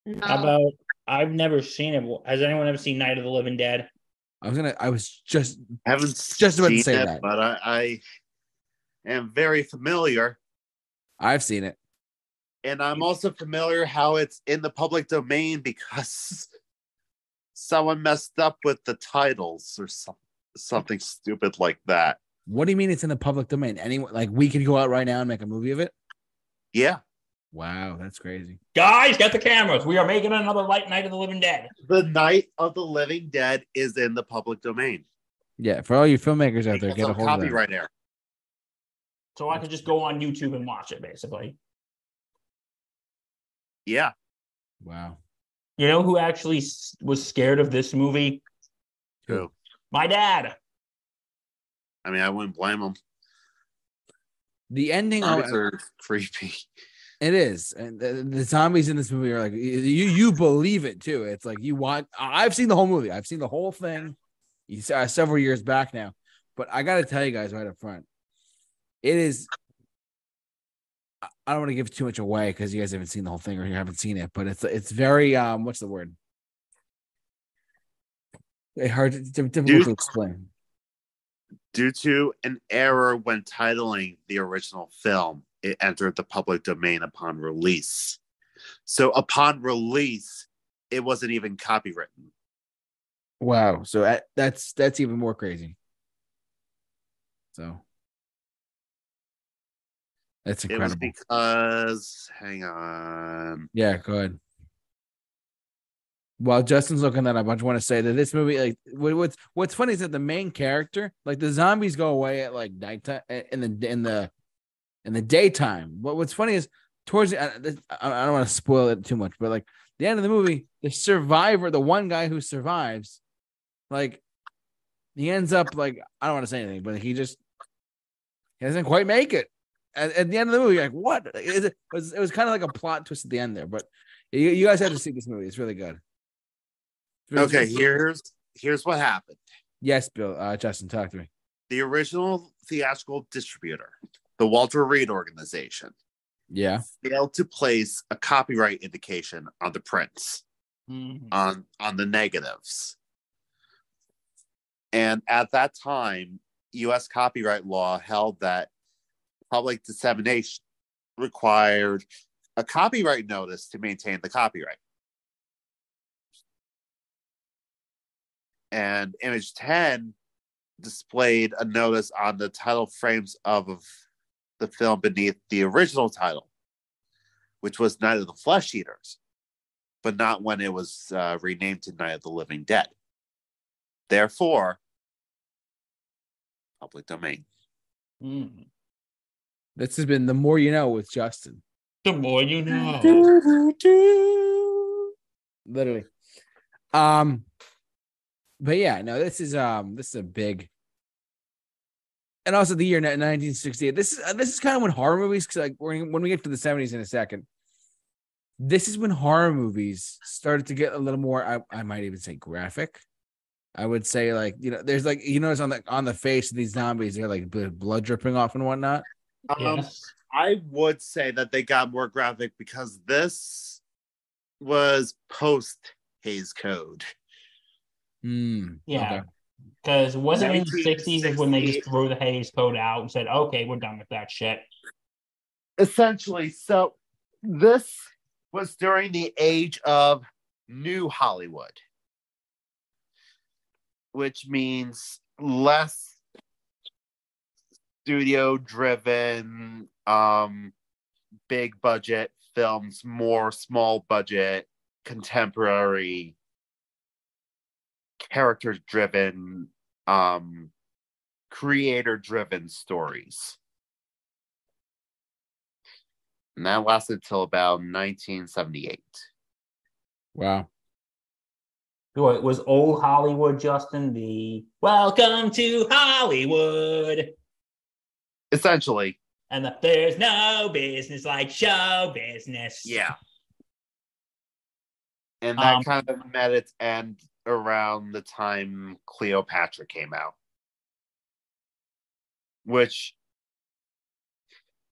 No. How about I've never seen it. Has anyone ever seen Night of the Living Dead? I was gonna. I was just Haven't Just about to say it, that. but I, I am very familiar, I've seen it. And I'm also familiar how it's in the public domain because someone messed up with the titles or some, something stupid like that. What do you mean it's in the public domain? Anyone like we could go out right now and make a movie of it? Yeah, Wow, that's crazy. Guys, get the cameras. We are making another light Night of the Living Dead. the Night of the Living Dead is in the public domain. Yeah, for all you filmmakers out there, get a on hold of that. copyright error. So I could just go on YouTube and watch it, basically. Yeah, Wow. You know who actually was scared of this movie? true. My dad. I mean, I wouldn't blame him. The ending, Zombies are creepy. it is, and the, the zombies in this movie are like you. You believe it too. It's like you want. I've seen the whole movie. I've seen the whole thing. You uh, saw several years back now, but I got to tell you guys right up front, it is. I- don't want to give too much away because you guys haven't seen the whole thing or you haven't seen it, but it's it's very um. What's the word? It's hard, difficult Dude. to explain. Due to an error when titling the original film, it entered the public domain upon release. So upon release, it wasn't even copywritten. Wow. So that, that's that's even more crazy. So that's It was incredible. because, hang on. yeah, go ahead. While Justin's looking that up, I just want to say that this movie, like, what's what's funny is that the main character, like, the zombies go away at like nighttime in the in the in the daytime. What what's funny is towards the, uh, I, I I don't want to spoil it too much, but like the end of the movie, the survivor, the one guy who survives, like, he ends up like I don't want to say anything, but he just he doesn't quite make it. At, at the end of the movie, like, what? It, it was it was kind of like a plot twist at the end there, but you, you guys have to see this movie. It's really good. It's really- Okay, here's here's what happened. Yes, Bill. Uh, Justin, talk to me. The original theatrical distributor, the Walter Reade organization, Yeah. failed to place a copyright indication on the prints. Mhm. on on the negatives. And at that time, US copyright law held that public dissemination required a copyright notice to maintain the copyright. And image 10 displayed a notice on the title frames of, the film beneath the original title, which was Night of the Flesh Eaters but not when it was uh, renamed to Night of the Living Dead. Therefore, public domain. Mhm. This has been the more you know with Justin. The more you know. Literally. Um, but yeah, no, this is um this is a big and also the year 1968. This is uh, this is kind of when horror movies, because like when when we get to the 70s in a second, this is when horror movies started to get a little more. I, I might even say graphic. I would say like you know, there's like you notice on the on the face of these zombies, they're like blood dripping off and whatnot. Um, Yes. I would say that they got more graphic because this was post Hays Code. Hmm. Yeah. okay. Because wasn't in the 60s is when they just threw the Hays Code out and said, okay, we're done with that shit. Essentially, so this was during the age of New Hollywood, which means less studio driven, um, big budget films, more small budget, contemporary, character driven, um, creator driven stories. And that lasted till about 1978. Wow. What was old Hollywood, Justin? The welcome to Hollywood. Essentially, And the, there's no business like show business. yeah. And that Um, kind of met its end around the time Cleopatra came out. Which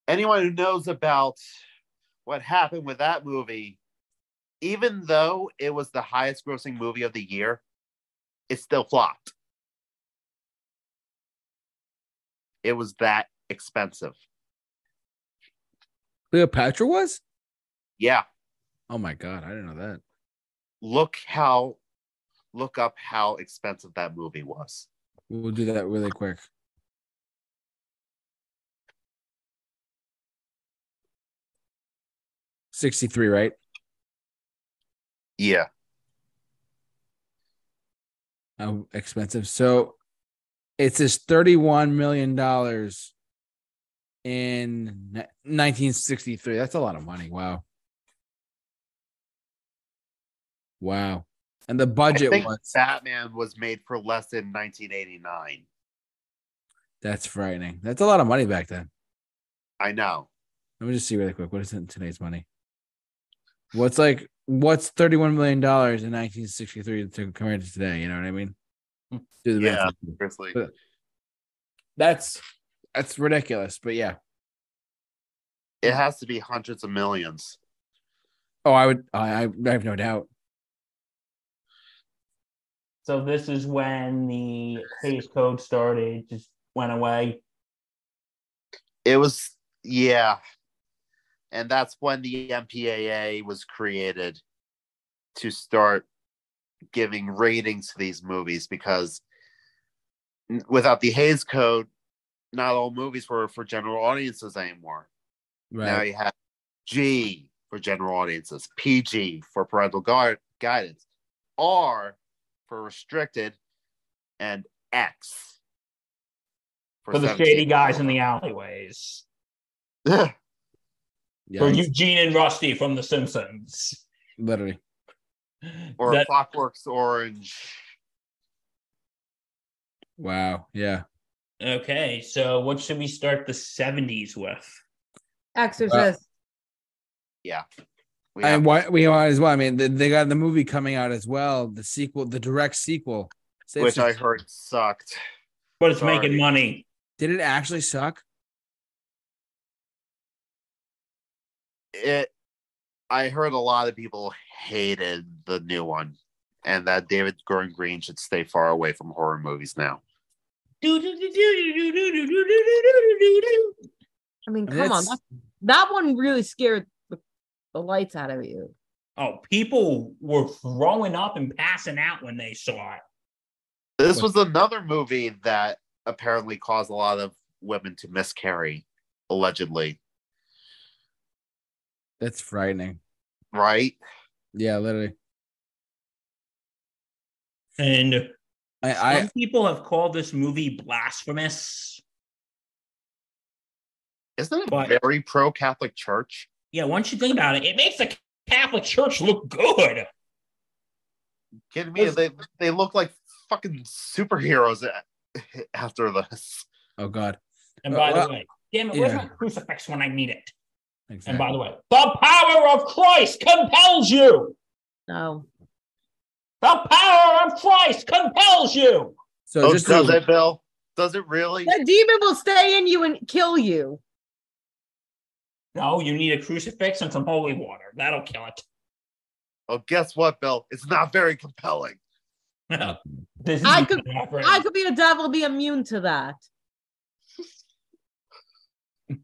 anyone who knows about what happened with that movie, even though it was the highest grossing movie of the year, it still flopped. It was that expensive. Cleopatra was? Yeah. Oh my god, I didn't know that. Look how look up how expensive that movie was. We'll do that really quick. Sixty-three, right? Yeah. How expensive. So it says thirty-one million dollars in 1963. That's a lot of money. Wow. Wow. And the I budget think was Batman was made for less than 1989. that's frightening. That's a lot of money back then. I know. Let me just see really quick. What is it in today's money? What's like what's thirty-one million dollars in 1963 to compared to today? You know what I mean? Math. Yeah. Seriously. That's that's ridiculous. But yeah. It has to be hundreds of millions. Oh, I would. I I I have no doubt. So this is when the Hays Code started, just went away. It was yeah. And that's when the MPAA was created to start giving ratings to these movies because without the Hays Code, not all movies were for general audiences anymore. Right. Now you have G for general audiences, PG for parental guard guidance, R for restricted, and X For the shady guys in the alleyways. Yeah. Yeah. For Eugene and Rusty from The Simpsons. Literally. or That- Clockwork's Orange. Wow. Yeah. Okay, so what should we start the 70s with? Exorcist. Yeah. We And have- why we are as well. I mean, they, they got the movie coming out as well. The sequel, the direct sequel. Say which it's- I heard sucked. But it's Sorry. making money. did it actually suck? It I heard a lot of people hated the new one and that David Gordon Green should stay far away from horror movies now. I mean, I mean, come on. That, that one really scared the, the lights out of you. Oh, people were throwing up and passing out when they saw it. This was another movie that apparently caused a lot of women to miscarry, allegedly. That's frightening. Right? Yeah, literally. And I, some people have called this movie blasphemous. Isn't it But- very pro Catholic Church? Yeah, once you think about it, it makes the Catholic Church look good. Kidding me? They they look like fucking superheroes after this. oh god. And Uh, by well, the way, damn it, where's yeah. my crucifix when I need it? Exactly. And by the way, the power of Christ compels you. No. The power of Christ compels you. so Oh, just does to, it, Bill? Does it really? The demon will stay in you and kill you. No, you need a crucifix and some holy water. That'll kill it. Oh, guess what, Bill? It's not very compelling. This I could- I could be a devil be immune to that.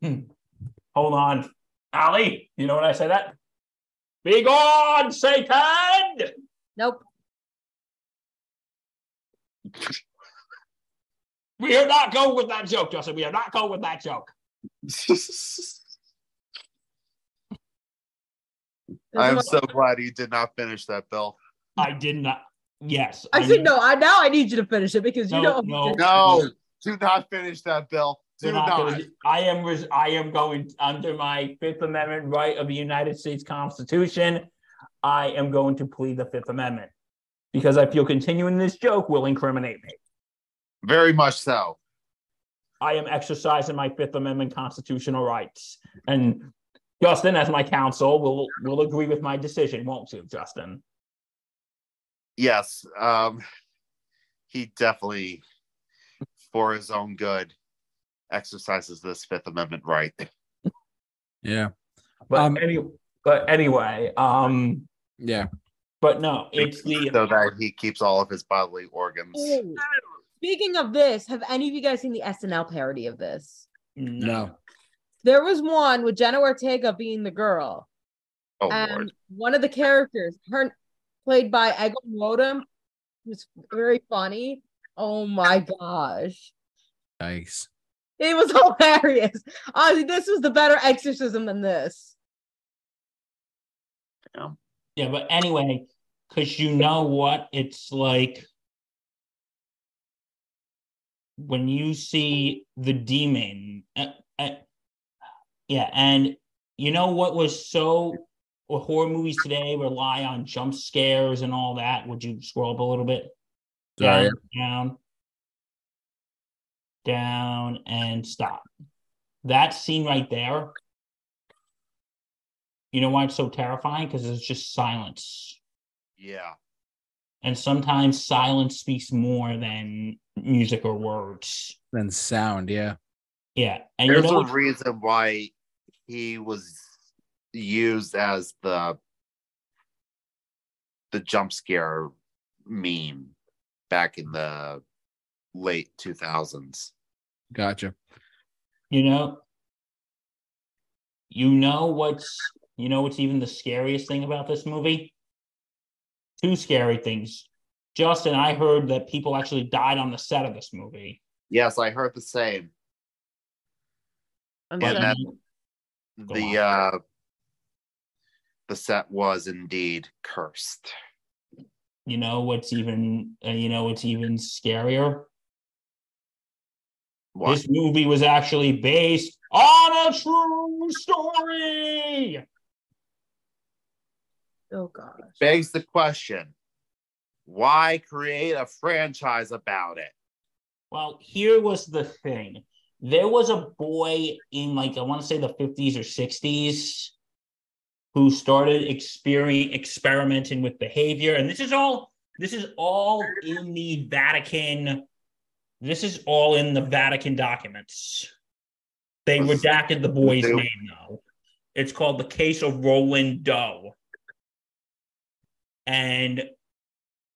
Hold on. Ali, you know when I say that? Be gone, Satan! Nope. We are not going with that joke, Justin. We are not going with that joke. I'm so glad you did not finish that, Bill. I did not. Yes. I Actually, mean, no. I now I need you to finish it because you No, know. no. No, do not finish that, Bill. Do not not. I am. res- I am going under my Fifth Amendment right of the United States Constitution. I am going to plead the Fifth Amendment because I feel continuing this joke will incriminate me. Very much so. I am exercising my Fifth Amendment constitutional rights. And Justin, as my counsel, will will agree with my decision, won't you, Justin? yes, um, he definitely, for his own good, exercises this Fifth Amendment right. Yeah. But Um, any, but anyway, um, Yeah. But no, it's the so that he keeps all of his bodily organs. Ooh. Speaking of this, have any of you guys seen the SNL parody of this? No. There was one with Jenna Ortega being the girl, Oh and lord. one of the characters, her played by Ego Nwodim, was very funny. Oh my gosh. Nice. It was hilarious. Honestly, this was the better exorcism than this. Yeah. Yeah, but anyway, because you know what? It's like when you see the demon. Uh, uh, yeah, and you know what was so. Well, horror movies today rely on jump scares and all that. Would you scroll up a little bit? Down, down, down, and stop. That scene right there. You know why it's so terrifying? Because it's just silence. Yeah. And sometimes silence speaks more than music or words. Than sound, yeah. Yeah. And you There's know, a reason why he was used as the the jump scare meme back in the late 2000s. Gotcha. you know, you know what's you know what's even the scariest thing about this movie? Two scary things. Justin, I heard that people actually died on the set of this movie. Yes, I heard the same. I'm But that- The uh the set was indeed cursed. You know what's even uh, you know what's even scarier? What? This movie was actually based on a true story. Oh gosh. begs the question why create a franchise about it Well, here was the thing. There was a boy in like I want to say the 50s or 60s who started experi- experimenting with behavior and this is all this is all in the Vatican this is all in the Vatican documents. They redacted the boy's name though. It's called the case of Roland Doe. And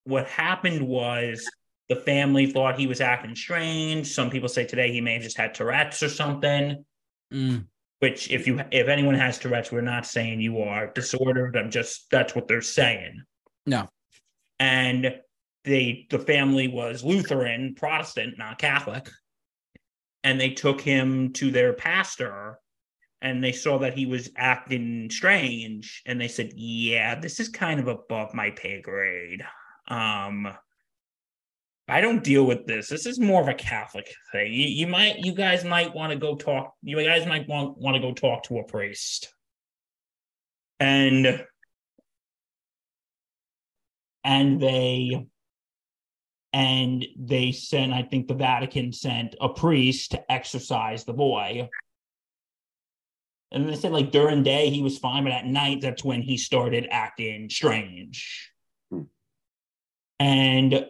what happened was the family thought he was acting strange. Some people say today he may have just had Tourette's or something. Mm. Which, if you if anyone has Tourette's, we're not saying you are disordered. I'm just that's what they're saying. No. And they the family was Lutheran, Protestant, not Catholic, and they took him to their pastor, and they saw that he was acting strange, and they said, "Yeah, this is kind of above my pay grade." Um, I don't deal with this. This is more of a Catholic thing. You, you might, you guys might want to go talk. You guys might want want to go talk to a priest. And and they and they sent. I think the Vatican sent a priest to exorcise the boy. And they said like during day he was fine, but at night that's when he started acting strange. Hmm. And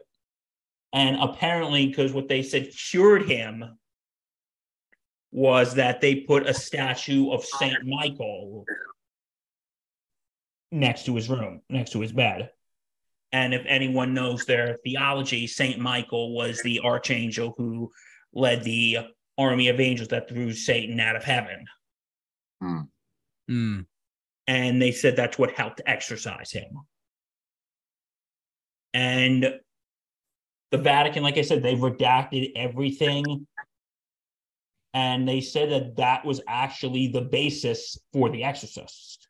and apparently, because what they said cured him was that they put a statue of Saint Michael next to his room, next to his bed. And if anyone knows their theology, Saint Michael was the archangel who led the army of angels that threw Satan out of heaven. Mm. And they said that's what helped exorcise him. And the Vatican, like I said, they redacted everything. And they said that that was actually the basis for The Exorcist.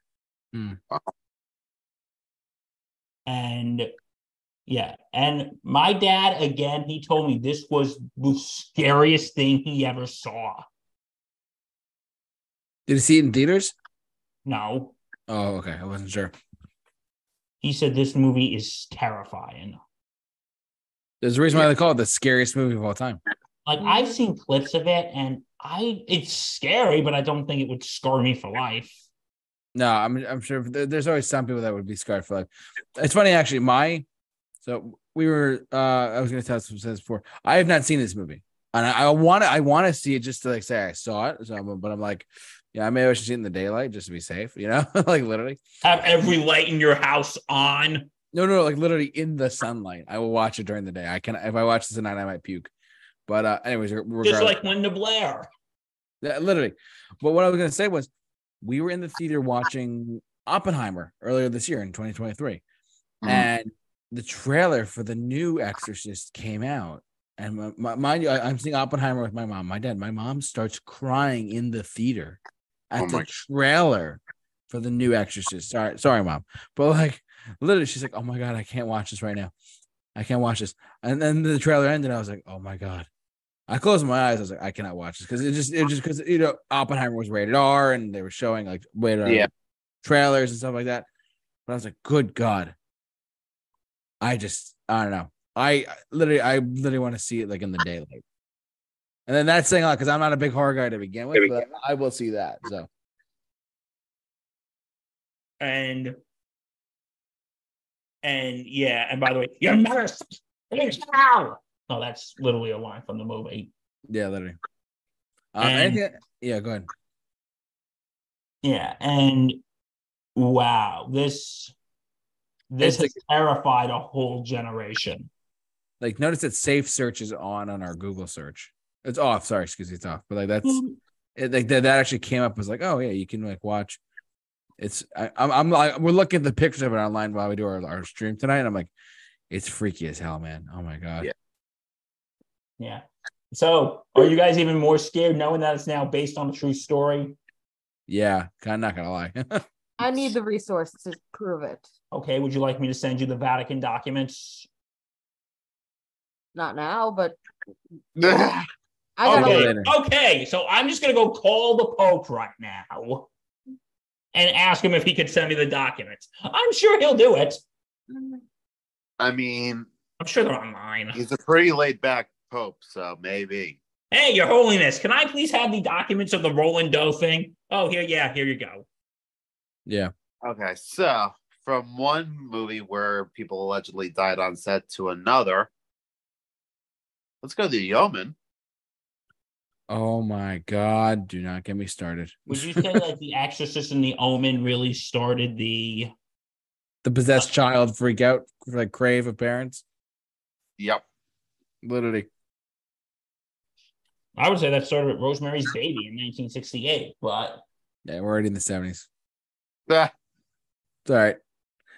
Hmm. And yeah, and my dad, again, he told me this was the scariest thing he ever saw. Did you see it in theaters? No, Oh, okay. I wasn't sure. he said this movie is terrifying. There's a reason why they call it the scariest movie of all time. Like I've seen clips of it, and I it's scary, but I don't think it would scar me for life. No, I'm I'm sure there's always some people that would be scarred for life. It's funny actually. My So we were. uh I was going to tell some sense before. I have not seen this movie, and I want to. I want to see it just to like say I saw it. So, but I'm like, yeah, maybe I should see it in the daylight just to be safe. You know, like literally. Have every light in your house on. No, no, like literally in the sunlight. I will watch it during the day. I can if I watch this at night, I might puke. But uh anyways, regardless, Just like Linda Blair. Yeah, literally. But what I was gonna say was we were in the theater watching Oppenheimer earlier this year in 2023. Mhm. And the trailer for the new Exorcist came out. And my, my, mind you, I, I'm seeing Oppenheimer with my mom, my dad. My mom starts crying in the theater Oh at Oh the trailer for the new Exorcist. Sorry, sorry, mom. But like literally, she's like, Oh my god, I can't watch this right now. I can't watch this. And then the trailer ended. I was like, Oh my god. I closed my eyes. I was like, I cannot watch this because it just it just because you know Oppenheimer was rated R and they were showing like rated R uh, Yeah. trailers and stuff like that. But I was like, good God. I just I don't know. I I literally I literally want to see it like in the daylight. And then that's saying a lot because I'm not a big horror guy to begin with, but I will see that. So And and yeah, and by the way, your nurse is hell. Oh, that's literally a line from the movie. yeah, literally. Um, And- anything- yeah, go ahead. Yeah, and wow, this this It's has terrified a whole generation. Like notice that safe search is on on our Google search. It's off. Sorry, excuse me, it's off. But like that's mm-hmm. it, like that, that actually came up was like, oh yeah, you can like watch. It's I, I'm I'm like we're looking at the pictures of it online while we do our, our stream tonight. And I'm like, it's freaky as hell, man. Oh my god. Yeah. Yeah. So, are you guys even more scared knowing that it's now based on a true story? Yeah, kind of not gonna lie. I need the resource to prove it. Okay, would you like me to send you the Vatican documents? Not now, but I got Okay, okay. So I'm just gonna go call the Pope right now and ask him if he could send me the documents. I'm sure he'll do it. I mean, I'm sure they're online. he's a pretty laid back pope, so maybe. Hey, Your Holiness, can I please have the documents of the Roland Doe thing? Oh, here, yeah, here you go. yeah. Okay, so from one movie where people allegedly died on set to another, let's go to the Omen. Oh my god, do not get me started. Would you say like The Exorcist and The Omen really started the? the possessed child freak out, like crave of parents? Yep. Literally. I would say that started with Rosemary's Baby in 1968, but Yeah, we're already in the 70s. Ah, It's all right.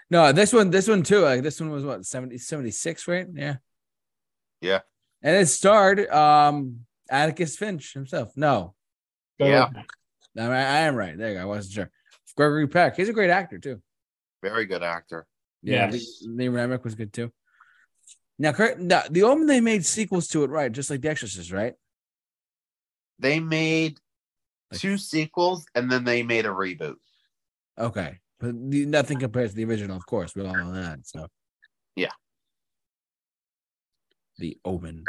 No, this one, this one too. Like this one was what 70, 76, right? Yeah. Yeah. And it starred um Atticus Finch himself. No, Yeah. I, mean, I am right. There you go. I wasn't sure. Gregory Peck. He's a great actor too. very good actor. Yeah. Yes. Lee, Lee Remick was good too. Now, correct- now, the Omen they made sequels to it, right? Just like The Exorcist, right? They made Like- two sequels and then they made a reboot. Okay, but nothing compares to the original, of course. We all know that. So, Yeah. The Omen.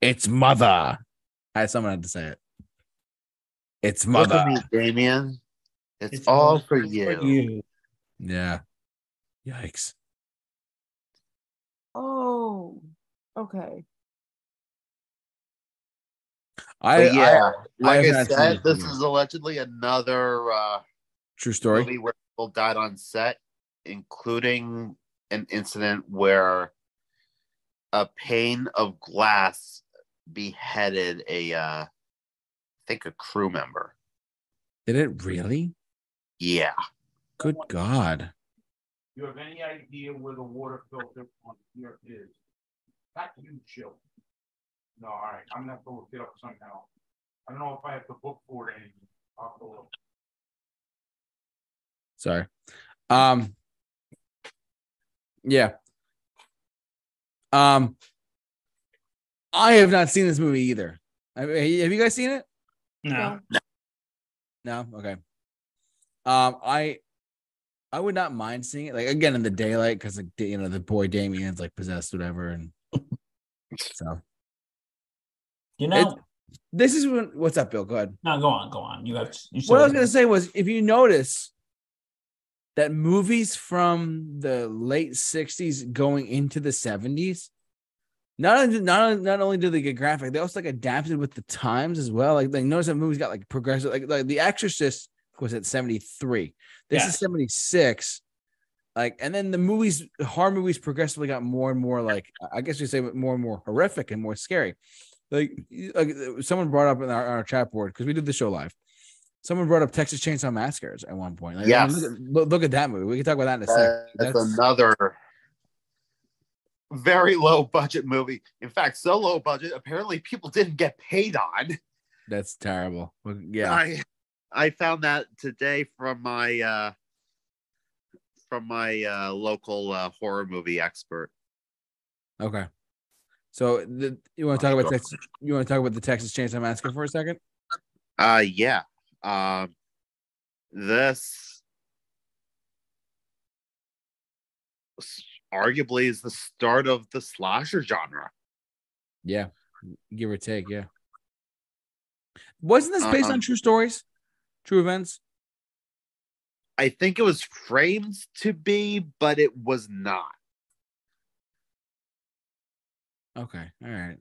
It's mother. I someone had to say it. It's Look mother. at me, Damien. It's, all for you. Yeah. Yikes. Oh, okay. I, But yeah, I like have I, said, this is allegedly another uh, true story. movie where people died on set, including an incident where a pane of glass beheaded a, uh, I think, a crew member. Did it really? Yeah. Good God. you have any idea where the water filter on here is? That you chill. No, all right, I'm not gonna have to look it up somehow. I don't know if I have the book for it anymore. I'll look. Sorry. Um yeah. Um I have not seen this movie either. I mean, have you guys seen it? No. No? Okay. Um I I would not mind seeing it like again in the daylight because like you know the boy Damien's like possessed whatever and so You know, this is when what's up Bill go ahead no, go on, go on. You have you what I was gonna say was if you notice that movies from the late 60s going into the 70s not only, not, not only did they get graphic, they also like adapted with the times as well. Like, like notice that movies got like progressive, like like The Exorcist was at 73. This Yeah. is 76. Like, and then the movies, horror movies progressively got more and more like, I guess you say more and more horrific and more scary. Like, like someone brought up in our, our chat board because we did the show live. Someone brought up Texas Chainsaw Massacres at one point. Like, at, look, look at that movie. We can talk about that in a second. That's, That's- another very low budget movie. In fact, so low budget, apparently people didn't get paid on. That's terrible. Yeah. I I found that today from my uh from my uh local uh, horror movie expert. Okay. So the, you want to talk about Texas, you want to talk about the Texas Chainsaw Massacre for a second? Uh yeah. Um this arguably is the start of the slasher genre. Yeah, give or take. Yeah. Wasn't this based Um, on true stories, true events? I think it was framed to be, but it was not. Okay. All right.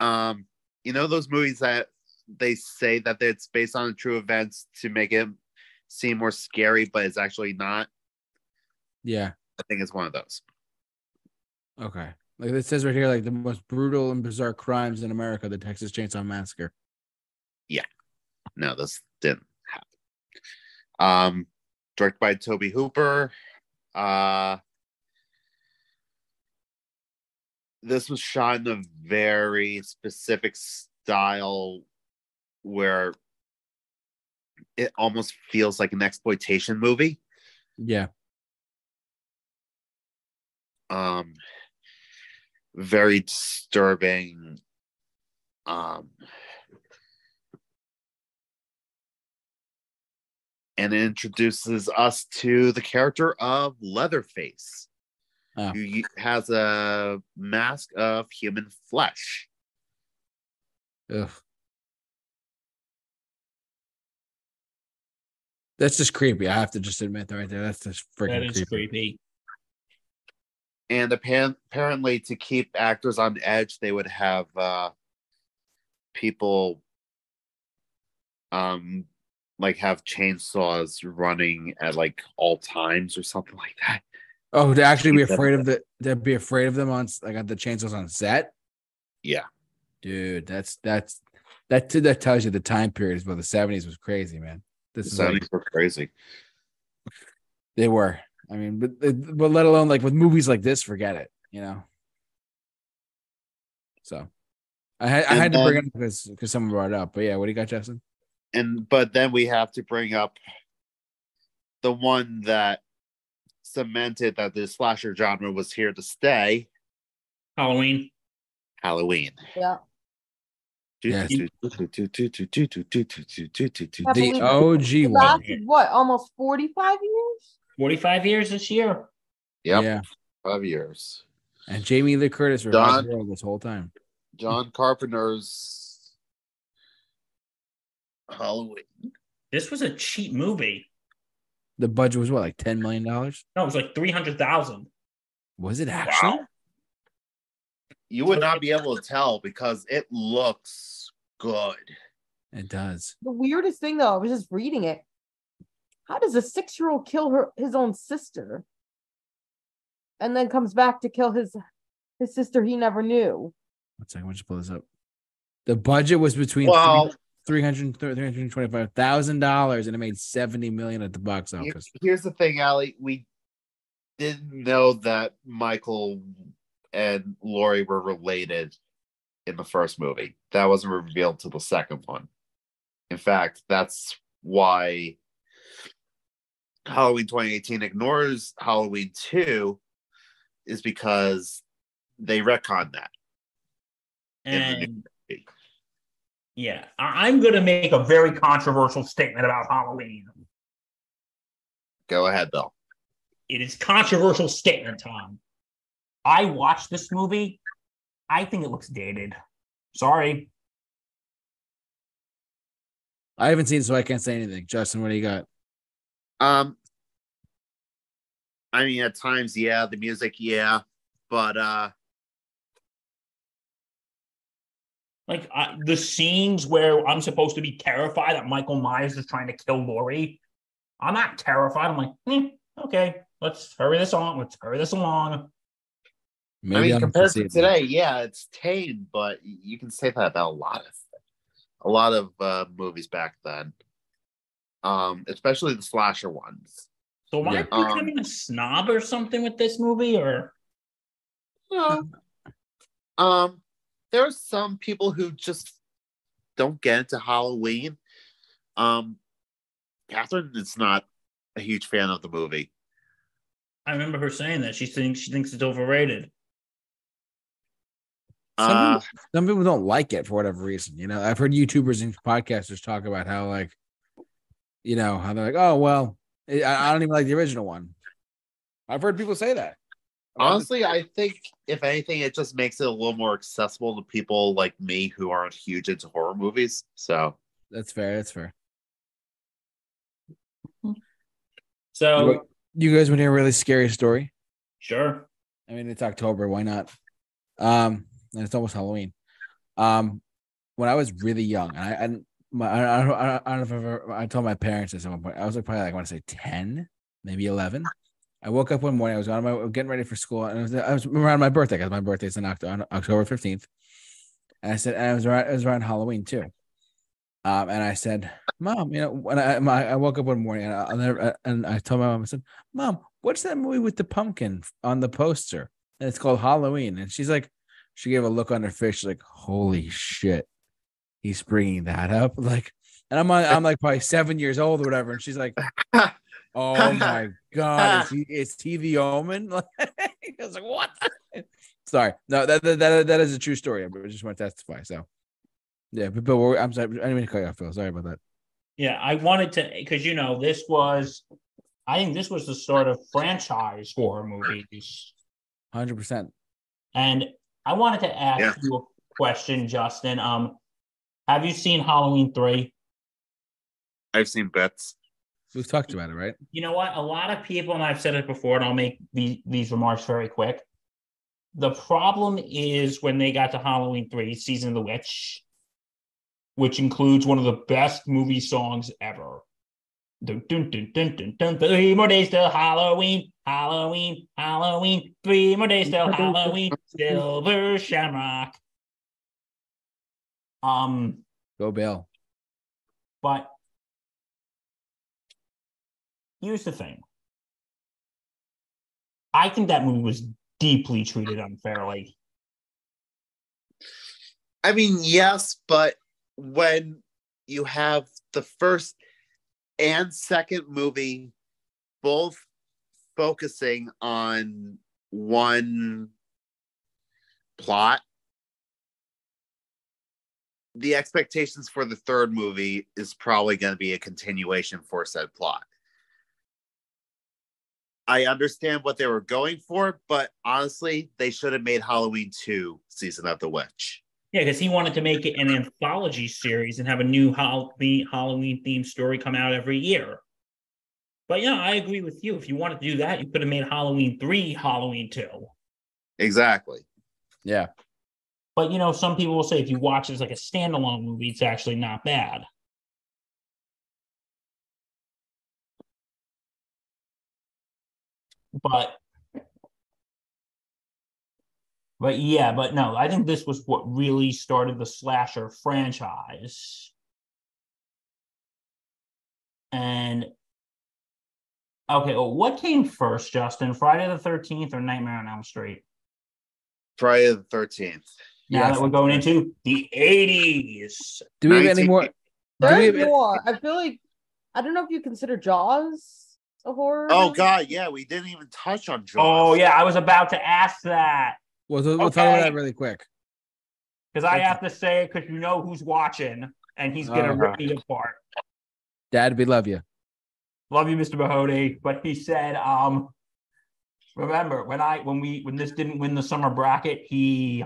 Um, you know those movies that they say that it's based on true events to make it seem more scary, but it's actually not. Yeah. I think it's one of those. Okay. Like it says right here, like the most brutal and bizarre crimes in America, the Texas Chainsaw Massacre. Yeah. No, this didn't happen. Um, directed by Tobe Hooper. Uh, this was shot in a very specific style where it almost feels like an exploitation movie. Yeah. Um very disturbing um and it introduces us to the character of leatherface Oh. who has a mask of human flesh Ugh. That's just creepy. I have to just admit that right there. That's just freaking That is creepy. creepy. And apparently to keep actors on edge they would have uh people um like have chainsaws running at like all times or something like that Oh, to actually be afraid of the to be afraid of them on like on the chainsaws on set. yeah Dude, that's that's that that tells you the time period is well the 70s was crazy, man. This is like Sounding so crazy they were. I mean, but but let alone like with movies like this, forget it, you know. So I had I And had to bring it up because because someone brought it up. But yeah, what do you got, Justin? and but then we have to bring up the one that cemented that the slasher genre was here to stay Halloween. halloween Yeah. Yes. the The OG one. lasted what, almost 45 years? 45 years this year. Yep, Yeah. five years. And Jamie Lee Curtis revised Don- the world this whole time. John Carpenter's Halloween. This was a cheap movie. The budget was what, like $10 million? No, it was like 300,000. Was it actually? You would not be able to tell because it looks good. It does. The weirdest thing though, I was just reading it. How does a six-year-old kill her his own sister? And then comes back to kill his his sister he never knew. One second, let's just pull this up. The budget was between Well, three hundred three hundred twenty-five thousand dollars, and it made seventy million at the box office. here's the thing, Allie. We didn't know that Michael and Laurie were related in the first movie. That wasn't revealed to the second one. In fact, that's why Halloween 2018 ignores Halloween 2 is because they retconned that. in the And movie. yeah, I- I'm going to make a very controversial statement about Halloween. Go ahead, Bill. It is controversial statement Tom. I watched this movie. I think it looks dated. Sorry. I haven't seen, it, so I can't say anything. Justin, what do you got? Um, I mean, at times, yeah, the music, yeah, but uh, Like uh, the scenes where I'm supposed to be terrified that Michael Myers is trying to kill Laurie. I'm not terrified. I'm like, hmm, okay, let's hurry this on. Let's hurry this along. I mean, I'm compared to conceding. today, yeah, it's tame, but you can say that about a lot of a lot of uh, movies back then, um, especially the slasher ones. So am I Yeah. becoming a snob or something with this movie, or No. Um, there are some people who just don't get into Halloween. Um, Catherine is not a huge fan of the movie. I remember her saying that she thinks she thinks it's overrated. Some, Uh, people, some people don't like it for whatever reason. You know, I've heard YouTubers and podcasters talk about how, like, you know, how they're like, oh, well, I, I don't even like the original one. I've heard people say that. honestly, I think if anything, it just makes it a little more accessible to people like me who aren't huge into horror movies. So That's fair. That's fair. So You guys want to hear a really scary story? sure, I mean, it's October. Why not? Um, and it's almost Halloween. Um, when I was really young, and I and my I, I, don't- I, I don't know if I've ever, I told my parents this at one point. I was like probably like I want to say ten, maybe eleven. I woke up one morning. I was on my getting ready for school, and it was, I was around my birthday because my birthday's in October, on October fifteenth. And I said, and it was around it was around Halloween too. Um, and I said, Mom, you know, when I my, I woke up one morning and I, never, and I told my mom, I said, Mom, what's that movie with the pumpkin on the poster? And it's called Halloween. And she's like, she gave a look on her face. She's like, Holy shit, he's bringing that up. Like, and I'm I'm like probably seven years old or whatever. And she's like, Oh my god, is he, is he the omen? Like, I was like, What? Sorry, no, that that that, that is a true story. I just want to testify. So, yeah, but, but we're, I'm sorry. I didn't mean to cut you off, Phil. Sorry about that. yeah, I wanted to because you know this was, I think this was the sort of franchise horror movies, Hundred percent. and I wanted to ask Yeah. you a question, Justin. Um, have you seen Halloween three? I've seen bits. We've talked about it, right? You know what? A lot of people, and I've said it before, and I'll make these, these remarks very quick. The problem is when they got to Halloween 3, Season of the Witch, which includes one of the best movie songs ever. Dun, dun, dun, dun, dun, dun. Three more days till Halloween, Halloween, Halloween. Three more days till Halloween, Silver Shamrock. Um, Go Bill. but here's the thing. I think that movie was deeply treated unfairly. I mean, yes, but when you have the first and second movie both focusing on one plot, the expectations for the third movie is probably going to be a continuation for said plot. I understand what they were going for, but honestly, they should have made Halloween 2 Season of the Witch. Yeah, because he wanted to make it an anthology series and have a new Halloween Halloween themed story come out every year. But yeah, I agree with you. If you wanted to do that, you could have made Halloween 3 Halloween 2. Exactly. Yeah. But you know, some people will say if you watch it as like a standalone movie, it's actually not bad. But but yeah, but no, I think this was what really started the slasher franchise. And okay, well, what came first, Justin? Friday the 13th or Nightmare on Elm Street? Friday the 13th. Now Yes, that we're going into the 80s. Do we have any more? Do we There's have more. I feel like I don't know if you consider Jaws a horror. Oh movie. God, yeah, we didn't even touch on Jaws. Oh yeah, I was about to ask that We'll, we'll talk about that really quick. because I Okay. have to say it because you know who's watching and he's gonna Uh-huh. rip me apart. Dad, we love you. Love you, Mr. Mahoney, but he said, um, remember when I when we when this didn't win the summer bracket, he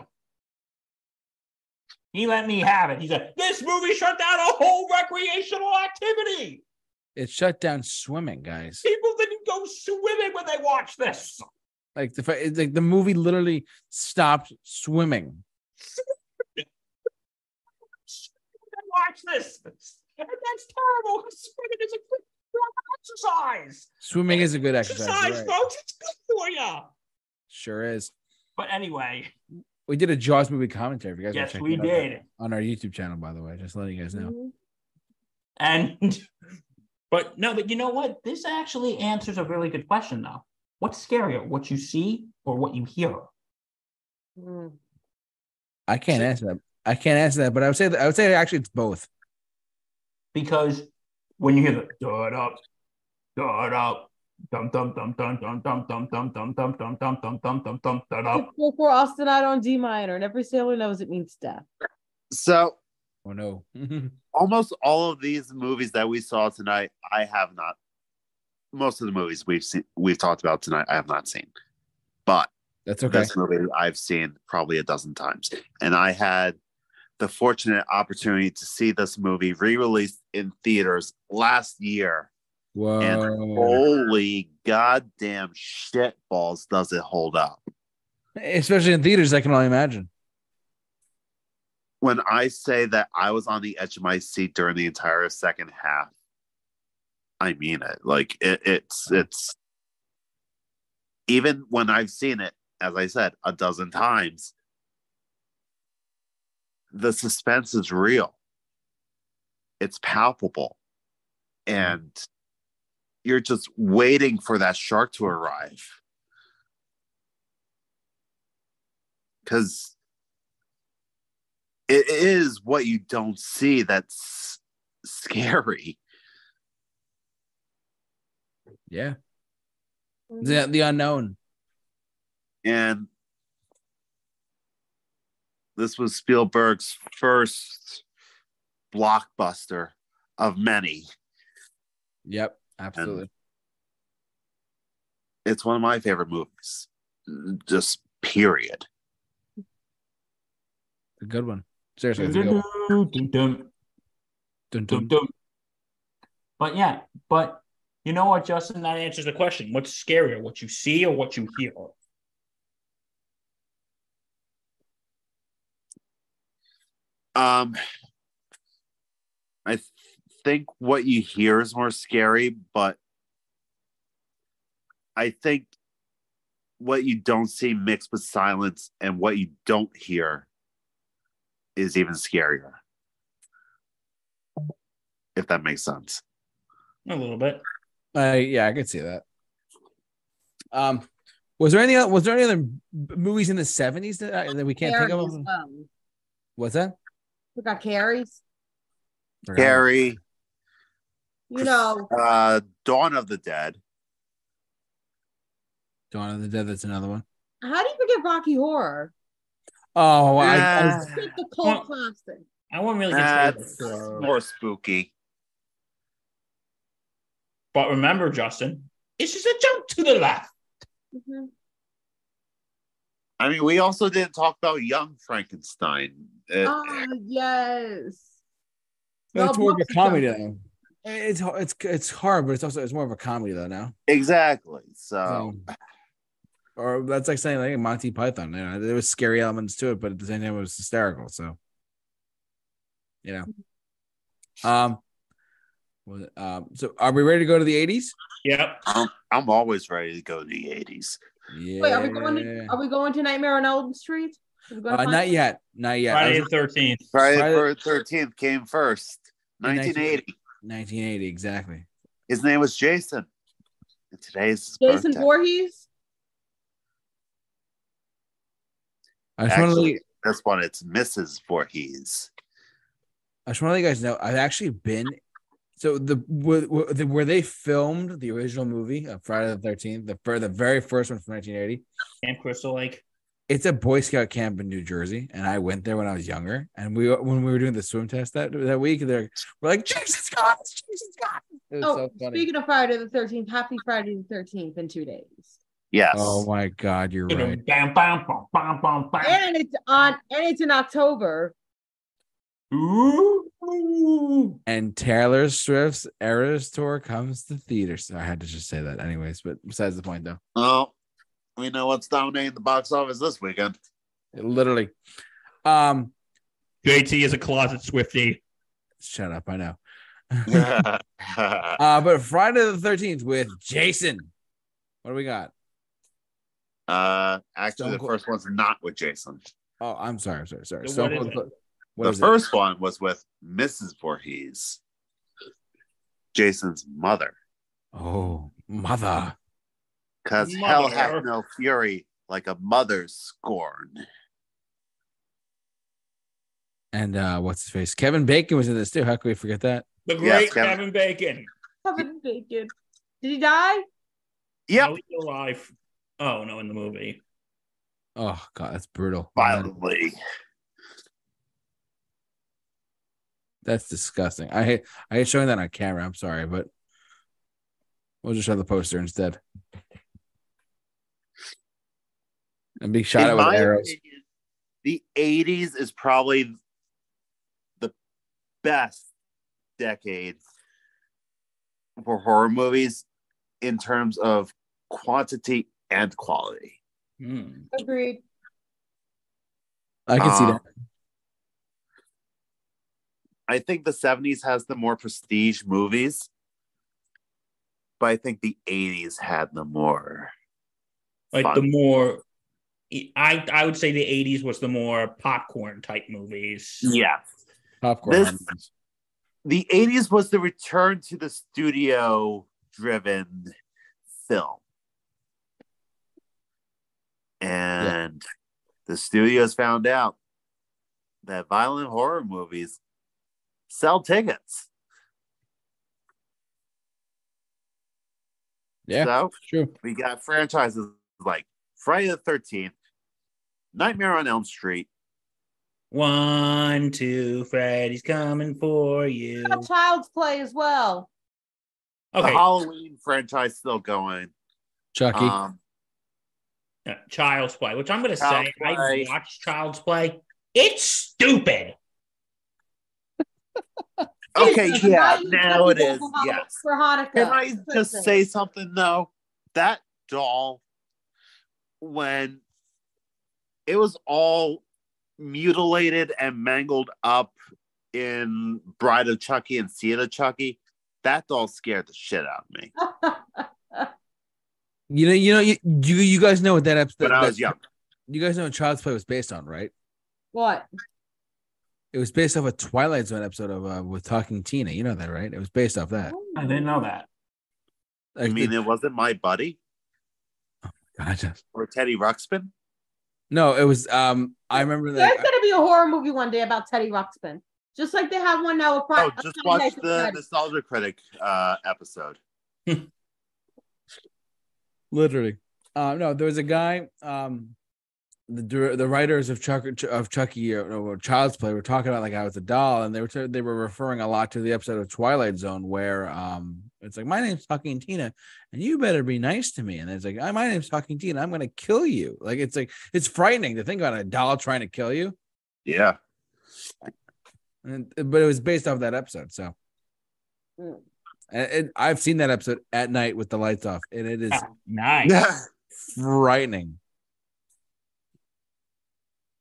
he let me have it. He said, "This movie shut down a whole recreational activity." It shut down swimming, guys. People didn't go swimming when they watched this. Like the like the movie literally stopped swimming. Watch this. And that's terrible. Swimming is a good exercise. Swimming is a good exercise. Exercise, right. folks. It's good for you. Sure is. But anyway, We did a Jaws movie commentary. If you guys wanna yes, check we that out, did. on our YouTube channel, by the way. Just letting you guys know. Mhm. And but no, but you know what? This actually answers a really good question though. What's scarier, what you see or what you hear? Mm. I can't answer that. I can't answer that, but I would say that I would say actually it's both. Because when you hear the dud up, dud up, dum dum dum dum dum dum dum dum dum dum dum dum dum dum dum dum dud up. Go for Austinite on D minor, and every sailor knows it means death. So Oh no. almost all of these movies that we saw tonight, I have not. Most of the movies we've seen, we've talked about tonight, I have not seen. But That's okay. this movie I've seen probably a dozen times, and I had the fortunate opportunity to see this movie re-released in theaters last year. And holy goddamn shit balls, does it hold up? Especially in theaters, I can only imagine. when I say that I was on the edge of my seat during the entire second half, I mean it. Like it, it's it's even when I've seen it, as I said, a dozen times, the suspense is real. It's palpable. Mm-hmm. And you're just waiting for that shark to arrive. Because it is what you don't see that's scary. Yeah. Mhm. The, the unknown. And this was Spielberg's first blockbuster of many. Yep. Absolutely. It's one of my favorite movies, just period. a good one. Seriously. It's a good one. Dum, dum, dum, Dun, dun. But yeah, but you know what, Justin? That answers the question. What's scarier, what you see or what you hear? Um, I th- think what you hear is more scary, but I think what you don't see mixed with silence and what you don't hear is even scarier. If that makes sense. A little bit. Uh, yeah, I could see that. Um, was there any oth- was there any other movies in the seventies that, uh, that we can't think of? as well. What's that? We got Carrie's. Forgot. Carrie, You know, uh, Dawn of the Dead. Dawn of the Dead. That's another one. how do you forget Rocky Horror? Oh, I, I Yeah. was, the Well- cult classic. I wouldn't really get That's this horror. more spooky. But remember, Justin, it's just a jump to the left. Mhm. I mean, we also didn't talk about Young Frankenstein. Uh, Oh yes. it's Mel more of a comedy something. though. It's it's it's hard, but it's also it's more of a comedy though now. Exactly. So, So, or that's like saying like Monty Python. You know, there was scary elements to it, but at the same time, it was hysterical. So, you know, um, was um. So, are we ready to go to the eighties? Yep. I'm, I'm always ready to go to the 80s. Yeah. Wait, are we going? To, are we going to Nightmare on Elm Street? Are we gonna Uh, not yet. Not yet. Friday the 13th. Friday Friday- the 13th came first, 1980. 1980, exactly. His name was Jason. And today's his Jason birthday. Voorhees. I just want to this one, it's Mrs. Voorhees. I just want to let you guys know I've actually been. So the where, where- the- where they filmed the original movie of Friday the Thirteenth, the for the very first one from 1980, Camp Crystal Lake. It's a Boy Scout camp in New Jersey, and I went there when I was younger. And we when we were doing the swim test that that week, they're we're like Jason's gone, Jason's gone. It was Oh, so funny. speaking of Friday the Thirteenth, Happy Friday the Thirteenth in two days, Yes. Oh my God, you're right. Bam, bam, bam, bam, bam, bam. and it's on, and it's in October. Ooh. And Taylor Swift's Eras tour comes to theaters. So I had to just say that, anyways. But besides the point, though, Oh, we know what's dominating the box office this weekend. Literally. Um, JT is a closet Swifty. shut up. I know. uh, but Friday the Thirteenth with Jason. What do we got? Uh, actually, Stone the Cold- first one's not with Jason. Oh, I'm sorry. Sorry. Sorry. So what is Cold it? Cl- what the is it? first one was with Mrs. Voorhees, Jason's mother. Oh, mother. Because hell Mother. hath no fury like a mother's scorn. And uh, what's his face? Kevin Bacon was in this too. How could we forget that? The Yes, great Kevin. Kevin Bacon. Kevin Bacon. Did he die? Yep, No, he's alive. Oh no, in the movie. Oh god, that's brutal. violently. That's disgusting. I hate I hate showing that on camera. I'm sorry, but we'll just show the poster instead. And be shot In at with my arrows. opinion, the 80s is probably the best decade for horror movies in terms of quantity and quality. Hmm. Agreed. I can see Uh, that. I think the 70s has the more prestige movies, but I think the 80s had the more. Like fun. the more I I would say the 80s was the more popcorn type movies. yeah. Popcorn. this- The 80s was the return to the studio driven film. And the studios found out that violent horror movies sell tickets. Yeah, So true. we got franchises like Friday the 13th, Nightmare on Elm Street, One, two, Freddy's coming for you. Got Child's Play as well. the Okay, Halloween franchise still going. Chucky. Um, uh, Child's Play, which I'm going to Child's say, I Play. watched Child's Play. It's stupid. okay, Jesus, yeah, now it is. couldn't is. go for Yes. For Hanukkah. Can I just say something though? That doll, when it was all mutilated and mangled up in Bride of Chucky and Seed of Chucky, that doll scared the shit out of me. you know, you know, you, you you guys know what that episode. When I that- was young. You guys know what Child's Play was based on, right? what? It was based off a Twilight Zone episode of uh, with Talking Tina. You know that, right? It was based off that. I didn't know that. I Like, mean, it- it wasn't my buddy gotcha. or Teddy Ruxpin. No, it was. Um, I remember that. There's that. gonna be a horror movie one day about Teddy Ruxpin, just like they have one now with Fri- Oh, just Friday watch Night the Nostalgia Critic uh, episode. Literally. Uh, no, there was a guy. Um, the the writers of Chuck of Chucky or, or Child's Play were talking about like how it's a doll, and they were t- they were referring a lot to the episode of Twilight Zone where um it's like my name's Talking Tina, and you better be nice to me, and it's like "Ah, my name's Talking Tina, I'm gonna kill you. Like it's like it's frightening to think about a doll trying to kill you, Yeah. and but it was based off that episode, so. Mm. And, and I've seen that episode at night with the lights off, and it is Nice. frightening.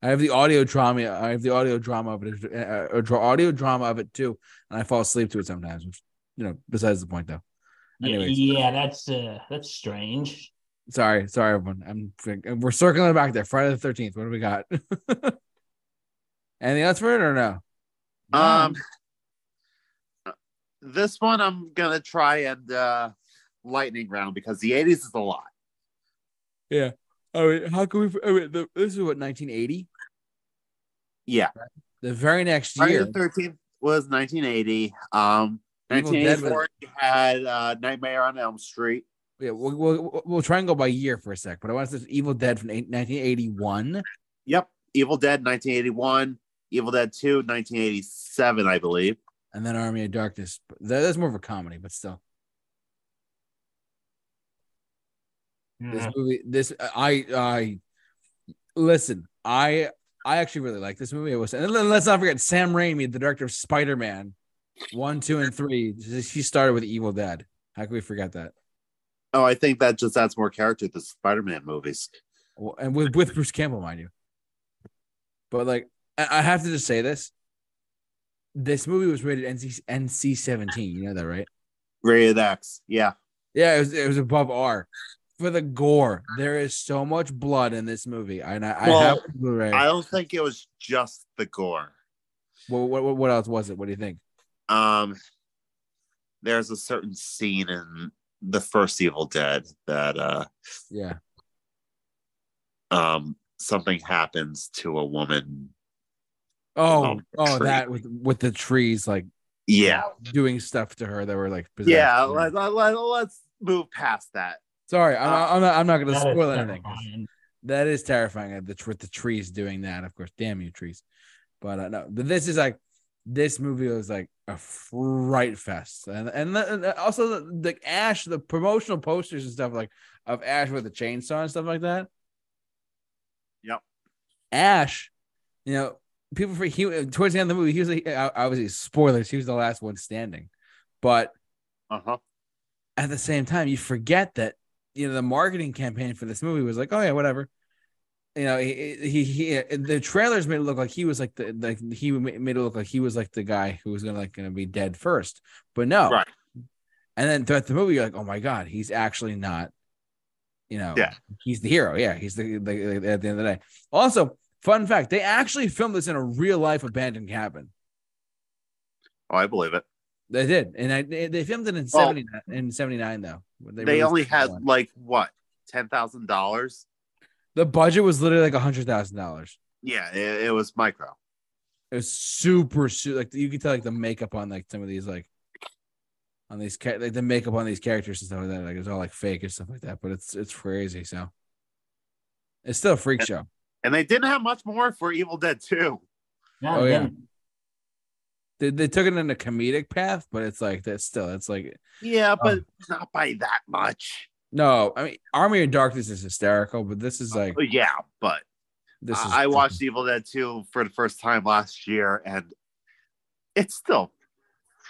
I have the audio drama. I have the audio drama of it, uh, uh, audio drama of it too, and I fall asleep to it sometimes. Which, you know, besides the point though. Anyways. Yeah, that's uh that's strange. Sorry, sorry everyone. I'm we're circling back there. Friday the Thirteenth. What do we got? Anything else for it or no? Um, this one I'm gonna try and uh, lightning round because the 80s is a lot. Yeah. Oh, wait, how can we? Oh, wait, the, this is what 1980. Yeah, The very next Friday year, the 13th was 1980. Um, Evil Dead 1984 you had uh, Nightmare on Elm Street. yeah, we'll, we'll we'll try and go by year for a sec. But I want to say Evil Dead from 1981. Yep, Evil Dead 1981. Evil Dead 2 1987, I believe. and then Army of Darkness. That's more of a comedy, but still, this movie, this I I listen. I I actually really like this movie. It was, and let's not forget Sam Raimi, the director of Spider Man, one, two, and three. He started with Evil Dead. How can we forget that? Oh, I think that just adds more character to Spider-Man movies. Well, and with with Bruce Campbell, mind you. But like, I I have to just say this: this movie was rated NC NC seventeen. You know that, right? Rated X. Yeah. Yeah, it was it was above R. For the gore, there is so much blood in this movie. And I, I have Blu-ray. I don't think it was just the gore. What, what what else was it? What do you think? Um, there's a certain scene in the first Evil Dead that uh Yeah. um something happens to a woman. Oh, Um, oh, that with with the trees like Yeah. doing stuff to her that were like possessed. Yeah. Let, let, let, let's move past that. Sorry, I'm, Uh, I'm not. I'm not going to spoil anything. That is terrifying. uh, The with the trees doing that, of course. Damn you, trees. But uh, no, but this is like this movie was like a fright fest, and and, the, also the, the Ash, the promotional posters and stuff like of Ash with the chainsaw and stuff like that. Yep. Ash, you know, people for he towards the end of the movie, he was like, obviously spoilers. He was the last one standing, but Uh huh. at the same time, you forget that you know the marketing campaign for this movie was like, oh yeah, whatever. You know, he he, he the trailers made it look like he was like the like he made it look like he was like the guy who was gonna like gonna be dead first, but no. Right. And then throughout the movie, you're like, oh my god, he's actually not. You know, Yeah. he's the hero. Yeah, he's the, the, the at the end of the day. Also, fun fact: they actually filmed this in a real life abandoned cabin. Oh, I believe it. They did, and I, they they filmed it in Well- seventy in seventy nine though. They, released only had one. like what ten thousand dollars. The budget was literally like a hundred thousand dollars. Yeah, it, it was micro. It was super, su like you could tell like the makeup on like some of these like on these ca- like the makeup on these characters and stuff like that. Like it's all like fake and stuff like that. But it's it's crazy. So it's still a freak show. And they didn't have much more for Evil Dead 2. No, Oh, yeah. yeah. They, they took it in a comedic path, but it's like that's still it's like Yeah, but um, not by that much. No. I mean, Army of Darkness is hysterical, but this is like Oh, yeah, but this is. I I watched Evil Dead 2 for the first time last year, and it's still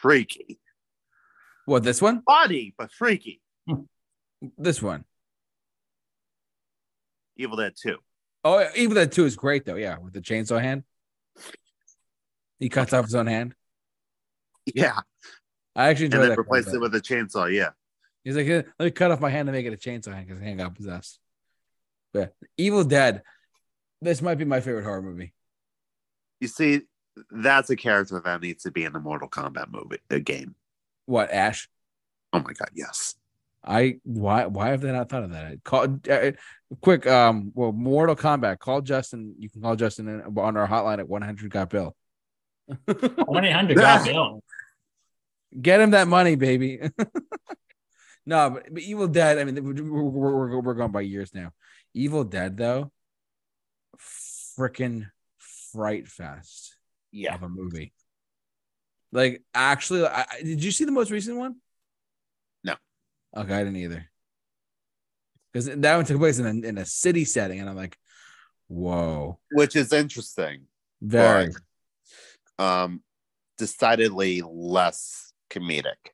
freaky. what this one. Funny, but freaky. This one. Evil Dead 2. Oh, Evil Dead two is great though. Yeah, with the chainsaw hand. He cuts off his own hand. Yeah. I actually And then replaced it with a chainsaw. Yeah. He's like, "Here, let me cut off my hand to make it a chainsaw hand because his hand got possessed. But Evil Dead, this might be my favorite horror movie. You see, that's a character that needs to be in the Mortal Kombat movie, a game. What Ash? Oh my God, yes. I why why have they not thought of that? Call uh, quick. Um, well, Mortal Kombat. Call Justin. You can call Justin in, on our hotline at one hundred. Got Bill. One eight hundred got Bill. Get him that money, baby. no, but, but Evil Dead. I mean, we're, we're, we're, going by years now. Evil Dead, though, freaking fright fest Yeah. of a movie. Like, actually, I, did you see the most recent one? No. Okay, I didn't either. Because that one took place in a, in a city setting, and I'm like, whoa, Which is interesting. very. Um, decidedly less comedic.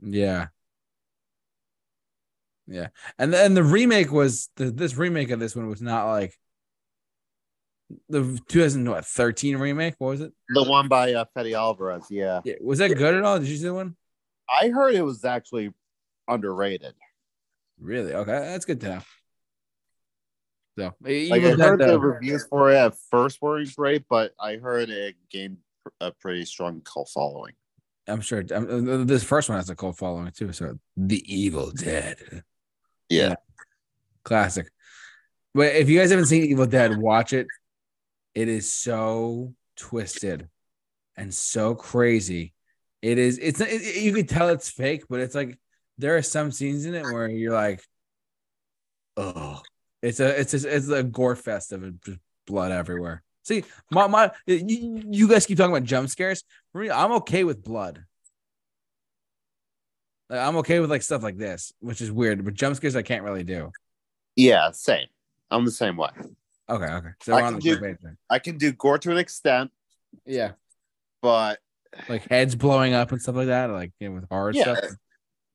Yeah. Yeah. And then the remake was the, this remake of this one was not like the 2013 remake. What was it? The one by uh, Fede Alvarez. Yeah. Yeah. Was that good at all? Did you see the one? I heard it was actually underrated. Really? Okay. That's good to know. So, Like I heard the reviews for it at first weren't great, but I heard it gained a pretty strong cult following. I'm sure um, this first one has a cult following too. So, The Evil Dead. Yeah. Classic. But if you guys haven't seen Evil Dead, watch it. It is so twisted and so crazy. It is. It's. It, you can tell it's fake, but it's like there are some scenes in it where you're like, oh, it's a. It's a, it's a gore fest of blood everywhere. See, my my you, you guys keep talking about jump scares. I'm okay with blood. Like, I'm okay with like stuff like this, which is weird, but jump scares I can't really do. Yeah, same. I'm the same way. Okay, okay. So I we're on can the same do- page then. I can do gore to an extent, Yeah, but like heads blowing up and stuff like that, like you know, with horror Yeah. stuff.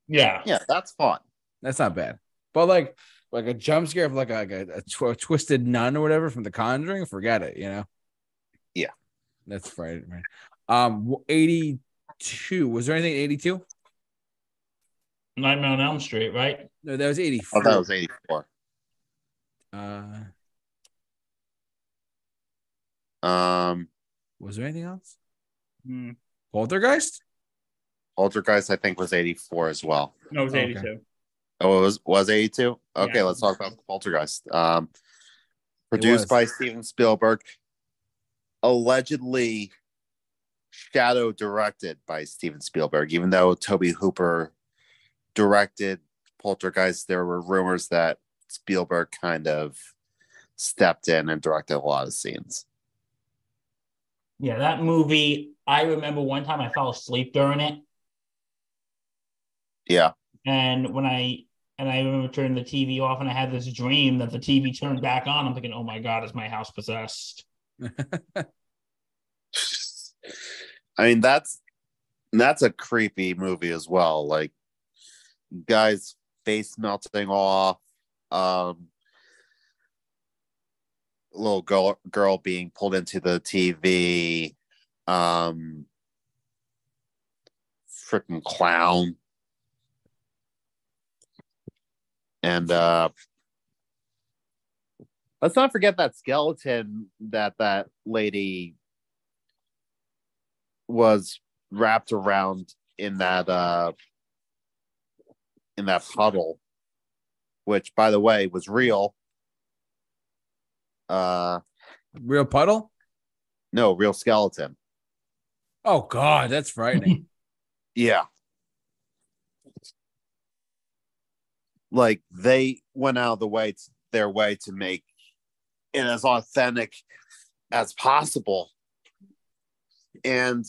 Yeah. yeah, that's fun. That's not bad. But like, like a jump scare of like a, like a, a tw- twisted nun or whatever from The Conjuring, forget it. You know. Yeah. That's Friday, man. Um, eighty two. Was there anything eighty two? Nightmare on Elm Street, right? No, that was eighty Oh, four. that was 84. uh, Um, was there anything else? Hmm. Poltergeist. Poltergeist, I think, was 84 as well. No, it was 82. Oh, it was was 82. Okay, Yeah. let's talk about Poltergeist. Um, produced by Steven Spielberg, allegedly shadow directed by Steven Spielberg. Even though Tobe Hooper directed Poltergeist, there were rumors that Spielberg kind of stepped in and directed a lot of scenes. Yeah, that movie. I remember one time I fell asleep during it, Yeah, and when I and I remember turning the TV off, and I had this dream that the TV turned back on. I'm thinking, oh my god, is my house possessed? I mean that's that's a creepy movie as well. Like guys face melting off, um little girl girl being pulled into the TV, um freaking clown. And uh let's not forget that skeleton that that lady was wrapped around in that uh in that puddle which by the way was real uh Real puddle. no real skeleton Oh God, that's frightening. yeah like they went out of the way to, their way to make it as authentic as possible and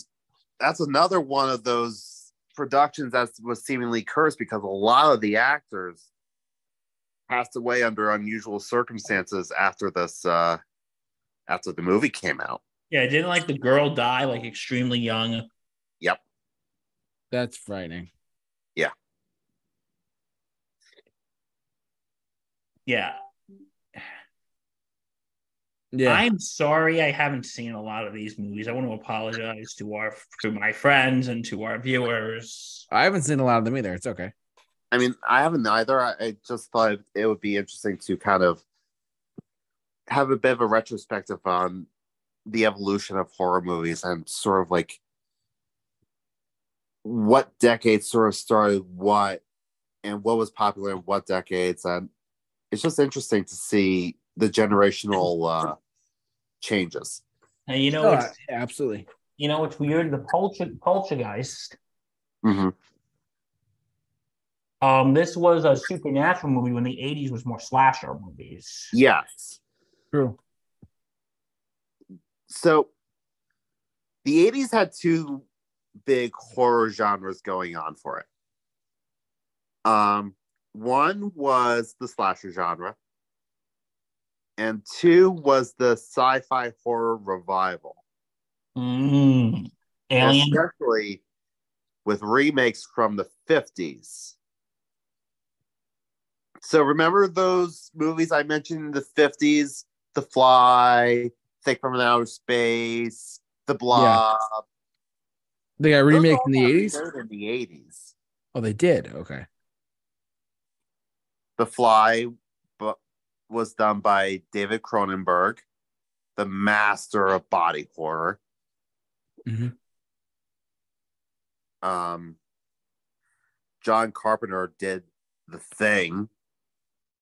that's another one of those productions that was seemingly cursed because a lot of the actors passed away under unusual circumstances after this uh after the movie came out Yeah, didn't like the girl die like extremely young. Yep. That's frightening. Yeah, Yeah. I'm sorry I haven't seen a lot of these movies. I want to apologize to our to my friends and to our viewers. I haven't seen a lot of them either. It's okay. I mean, I haven't either. I, I just thought it would be interesting to kind of have a bit of a retrospective on the evolution of horror movies and sort of like what decades sort of started what and what was popular in what decades. And it's just interesting to see the generational uh, changes. And you know, Oh, absolutely. you know, it's weird. The Polter, Poltergeist. hmm Um, this was a supernatural movie when the '80s was more slasher movies. Yes. True. so the 80s had two big horror genres going on for it um one was the slasher genre and two was the sci-fi horror revival Mm. Alien. especially with remakes from the 50s so remember those movies i mentioned in the 50s the fly Think from an outer space the blob They got remake in the eighties. remade in the 80s Oh, they did. Okay. The Fly but was done by David Cronenberg, the master of body horror. Mhm. Um, John Carpenter did The Thing.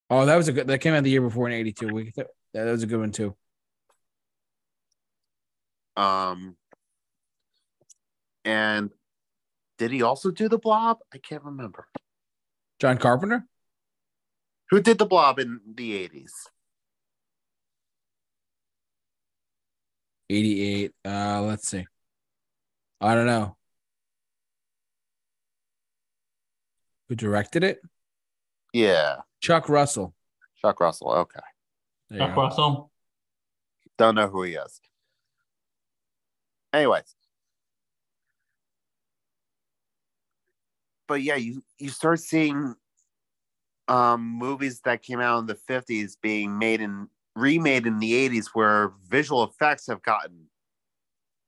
Oh, that was a good. That came out the year before in '82. We that, that was a good one too. Um, and did he also do The Blob? I can't remember. John Carpenter. Who did The Blob in the 80s? '88. Uh, let's see. I don't know. Who directed it? Yeah, Chuck Russell. Chuck Russell. Okay. There Chuck. Russell. Don't know who he is. Anyways. But yeah, you you start seeing um movies that came out in the 50s being made in remade in the 80s where visual effects have gotten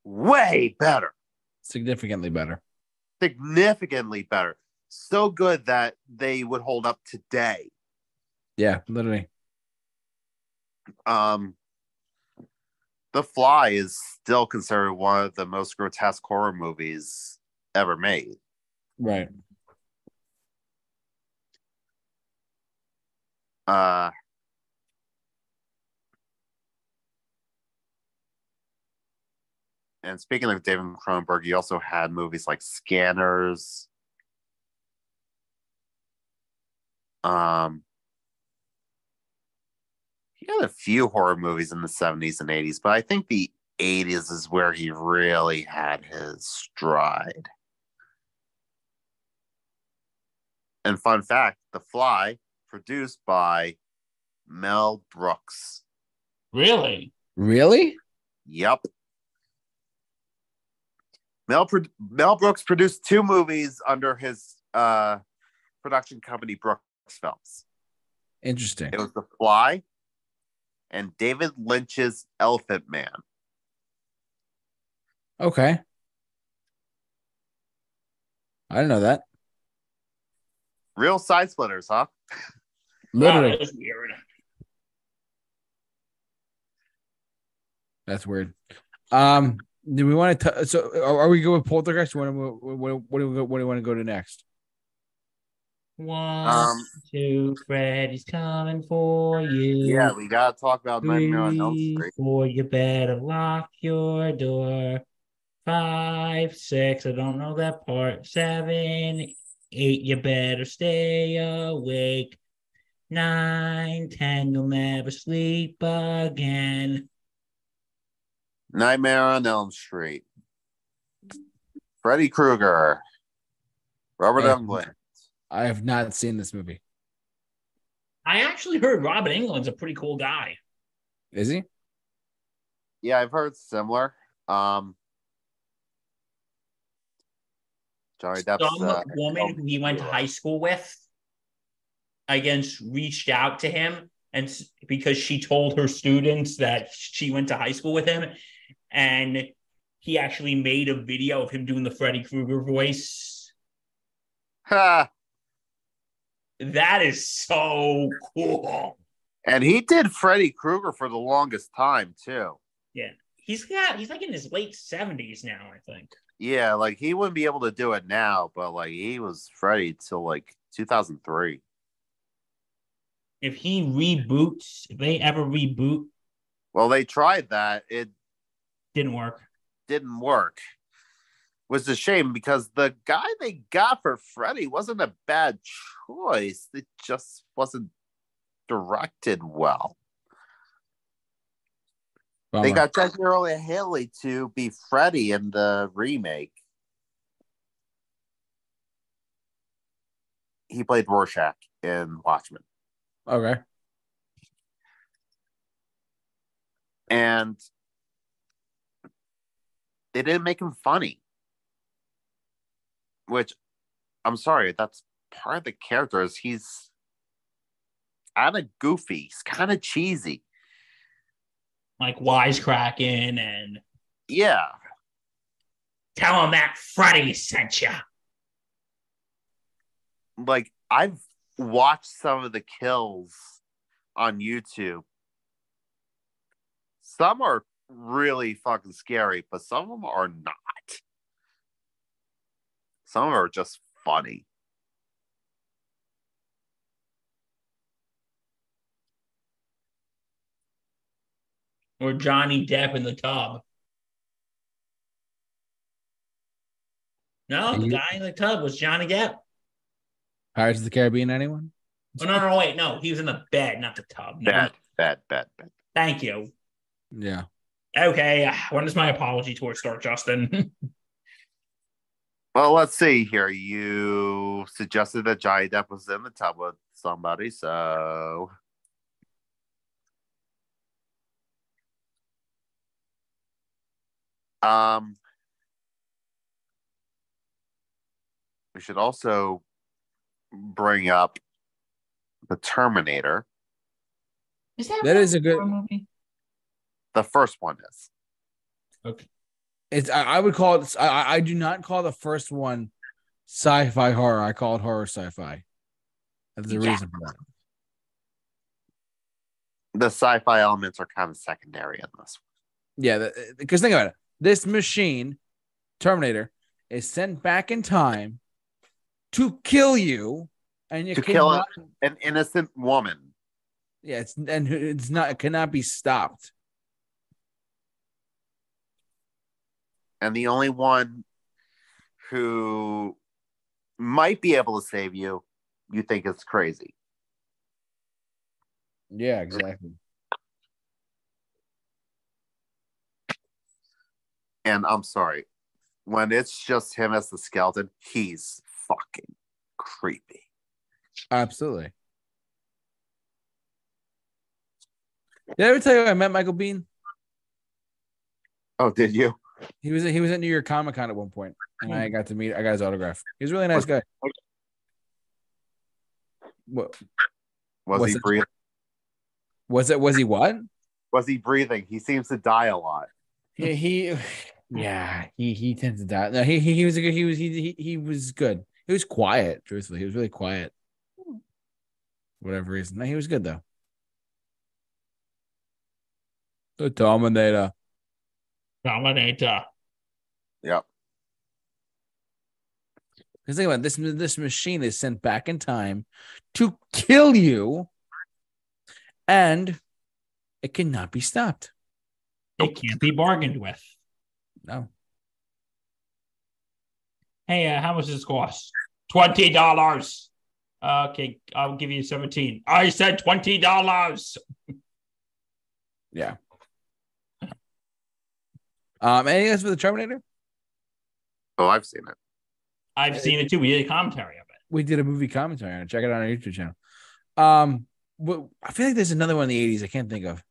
way better, Significantly better. significantly better. So good that they would hold up today. Yeah, literally. um The Fly is still considered one of the most grotesque horror movies ever made. Right. Uh And speaking of David Cronenberg, he also had movies like Scanners. Um, he had a few horror movies in the 70s and 80s, but I think the 80s is where he really had his stride. And fun fact The Fly, produced by Mel Brooks. Really? Really? Yep. Mel, Pro- Mel Brooks produced two movies under his uh, production company, Brooks Films. Interesting. It was The Fly and David Lynch's Elephant Man. Okay. I didn't know that. Real side splitters, huh? Literally. that was weird. That's weird. Um, do we want to? So, are, are we going with Poltergeist? What, what, what, what do we what do we want to go to next? One, Um, two, Freddy's coming for you. Yeah, we gotta talk about Nightmare on Elm Three, Street. four, you better lock your door. Five, six, I don't know that part. Seven, eight, you better stay awake. Nine, ten, you'll never sleep again. Nightmare on Elm Street. Freddy Krueger. Robert Yeah. Englund. I have not seen this movie. I actually heard Robert Englund's a pretty cool guy. Is he? Yeah, I've heard similar. Um, Johnny Depp's Some uh, woman who he went to high school with, I guess, reached out to him and because she told her students that she went to high school with him, and he actually made a video of him doing the Freddy Krueger voice. Ha! That is so cool. And he did Freddy Krueger for the longest time too. Yeah, he's got he's like in his late seventies now, I think. Yeah, like he wouldn't be able to do it now, but like he was Freddy till like 2003. If he reboots, if they ever reboot, Well, they tried that. It didn't work. didn't work. Was a shame because the guy they got for Freddy wasn't a bad choice. It just wasn't directed well. They got Earle Haley to be Freddy in the remake. He played Rorschach in Watchmen. okay. and they didn't make him funny which i'm sorry that's part of the character is he's kind of goofy he's kind of cheesy Like wisecracking and yeah. tell him that Freddy sent you. like i've watched some of the kills on youtube. Some are really fucking scary but some of them are not. Some are just funny or Johnny Depp in the tub. No, the You- guy in the tub was Johnny Depp. Pirates of the Caribbean. Anyone? Oh no, no, wait, no, he was in the bed, not the tub. Never bad mind. bad bad bad Thank you. Yeah. Okay, when is my apology tour start, Justin? Well, let's see here. You suggested that Johnny Depp was in the tub with somebody, so Um, we should also bring up the Terminator. Is that, That is a good- movie? The first one is. Okay. It's I, I would call it. I, I- I do not call the first one sci-fi horror. I call it horror sci-fi. There's a Yeah. reason for that. The sci-fi elements are kind of secondary in this. One. Yeah, because think about it. This machine, Terminator, is sent back in time to kill you, and you To kill cannot. An innocent woman. Yeah, it's and it's not. It cannot be stopped. and the only one who might be able to save you, you think it's crazy. Yeah, exactly. And I'm sorry, when it's just him as the skeleton, he's fucking creepy. Absolutely. Did I ever tell you I met Michael Biehn? Oh, did you? He was he was at New York Comic Con at one point, and I got to meet. I got his autograph. He was a really nice guy. What Was he breathing? was it? Was he what? Was he breathing? He seems to die a lot. He yeah, he he tends to die. No, he he, he was a good. He was he, he he was good. He was quiet. Truthfully, he was really quiet. Whatever reason, no, he was good though. The Dominator. Dominator. Yep. Because think about it, this this machine is sent back in time to kill you, and it cannot be stopped. It can't be bargained with. No, Hey, uh, how much does this cost? Twenty dollars. Okay, I'll give you seventeen. I said twenty dollars. yeah. Um, anything else for the Terminator? Oh, I've seen it. I've seen it too. We did a commentary of it. We did a movie commentary on it. Check it out on our YouTube channel. Um, but I feel like there's another one in the 80s I can't think of.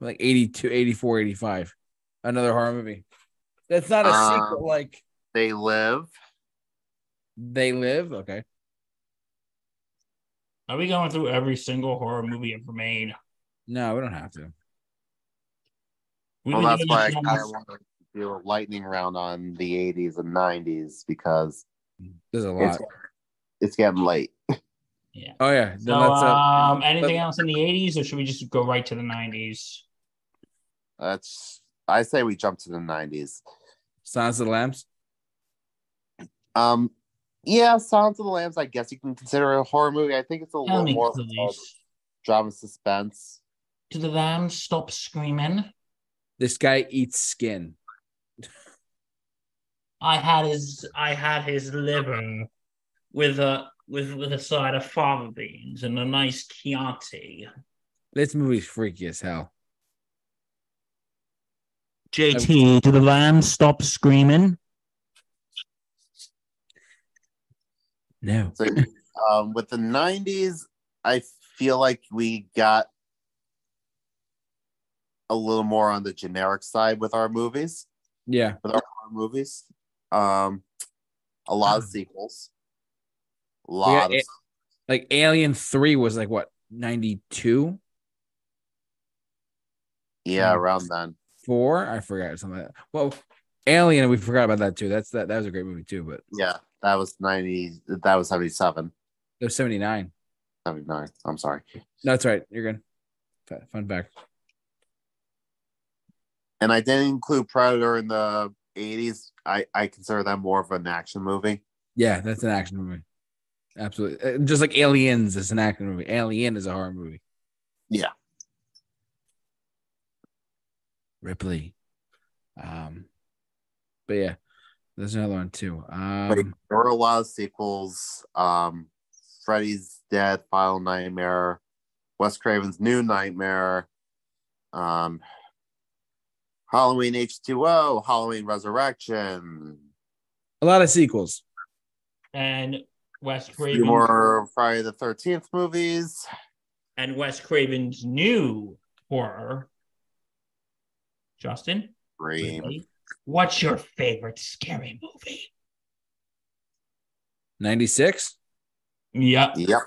Like 82, 84, 85. Another horror movie. That's not a Um, sequel like They live. They Live. Okay. Are we going through every single horror movie ever made? No, we don't have to. We've Well, that's why I this kind of want to do a lightning round on the 80s and 90s because There's a it's, lot. it's getting late. Yeah. Oh yeah. Then So, let's, uh, um, anything let- else in the '80s, or should we just go right to the '90s? That's I say we jump to the 90s. Silence of the Lambs. Um, yeah, Silence of the Lambs. I guess you can consider it a horror movie. I think it's a Tell little more of a please. drama suspense. Do the lambs stop screaming? This guy eats skin. I had his I had his liver with a with with a side of fava beans and a nice Chianti. This movie's freaky as hell. JT, do the lambs stop screaming? No. So, um, with the 90s, I feel like we got a little more on the generic side with our movies, Yeah. with our movies. Um, a lot of sequels. A lot Yeah, of Like Alien 3 was like what, 92? yeah, around then. Four? I forgot something like that. Well, Alien, we forgot about that too. That's that that was a great movie too, but Yeah, that was 90. That was 77, it was 79. 79. I'm sorry. No, that's right. You're good. Fun- fact. And I didn't include Predator in the 80s. I, I consider that more of an action movie. Yeah, that's an action movie. Absolutely. Uh, Just like Aliens is an action movie. Alien is a horror movie. Yeah. Ripley. Um, but yeah, there's another one too. But Um, there are a lot of sequels. Um, Freddy's Dead, Final Nightmare, Wes Craven's New Nightmare, um, Halloween H2O, Halloween Resurrection, a lot of sequels. And Wes a few Craven more Friday the 13th movies. and Wes Craven's new horror. Justin, Scream. What's your favorite scary movie? 96. Yep. Yep.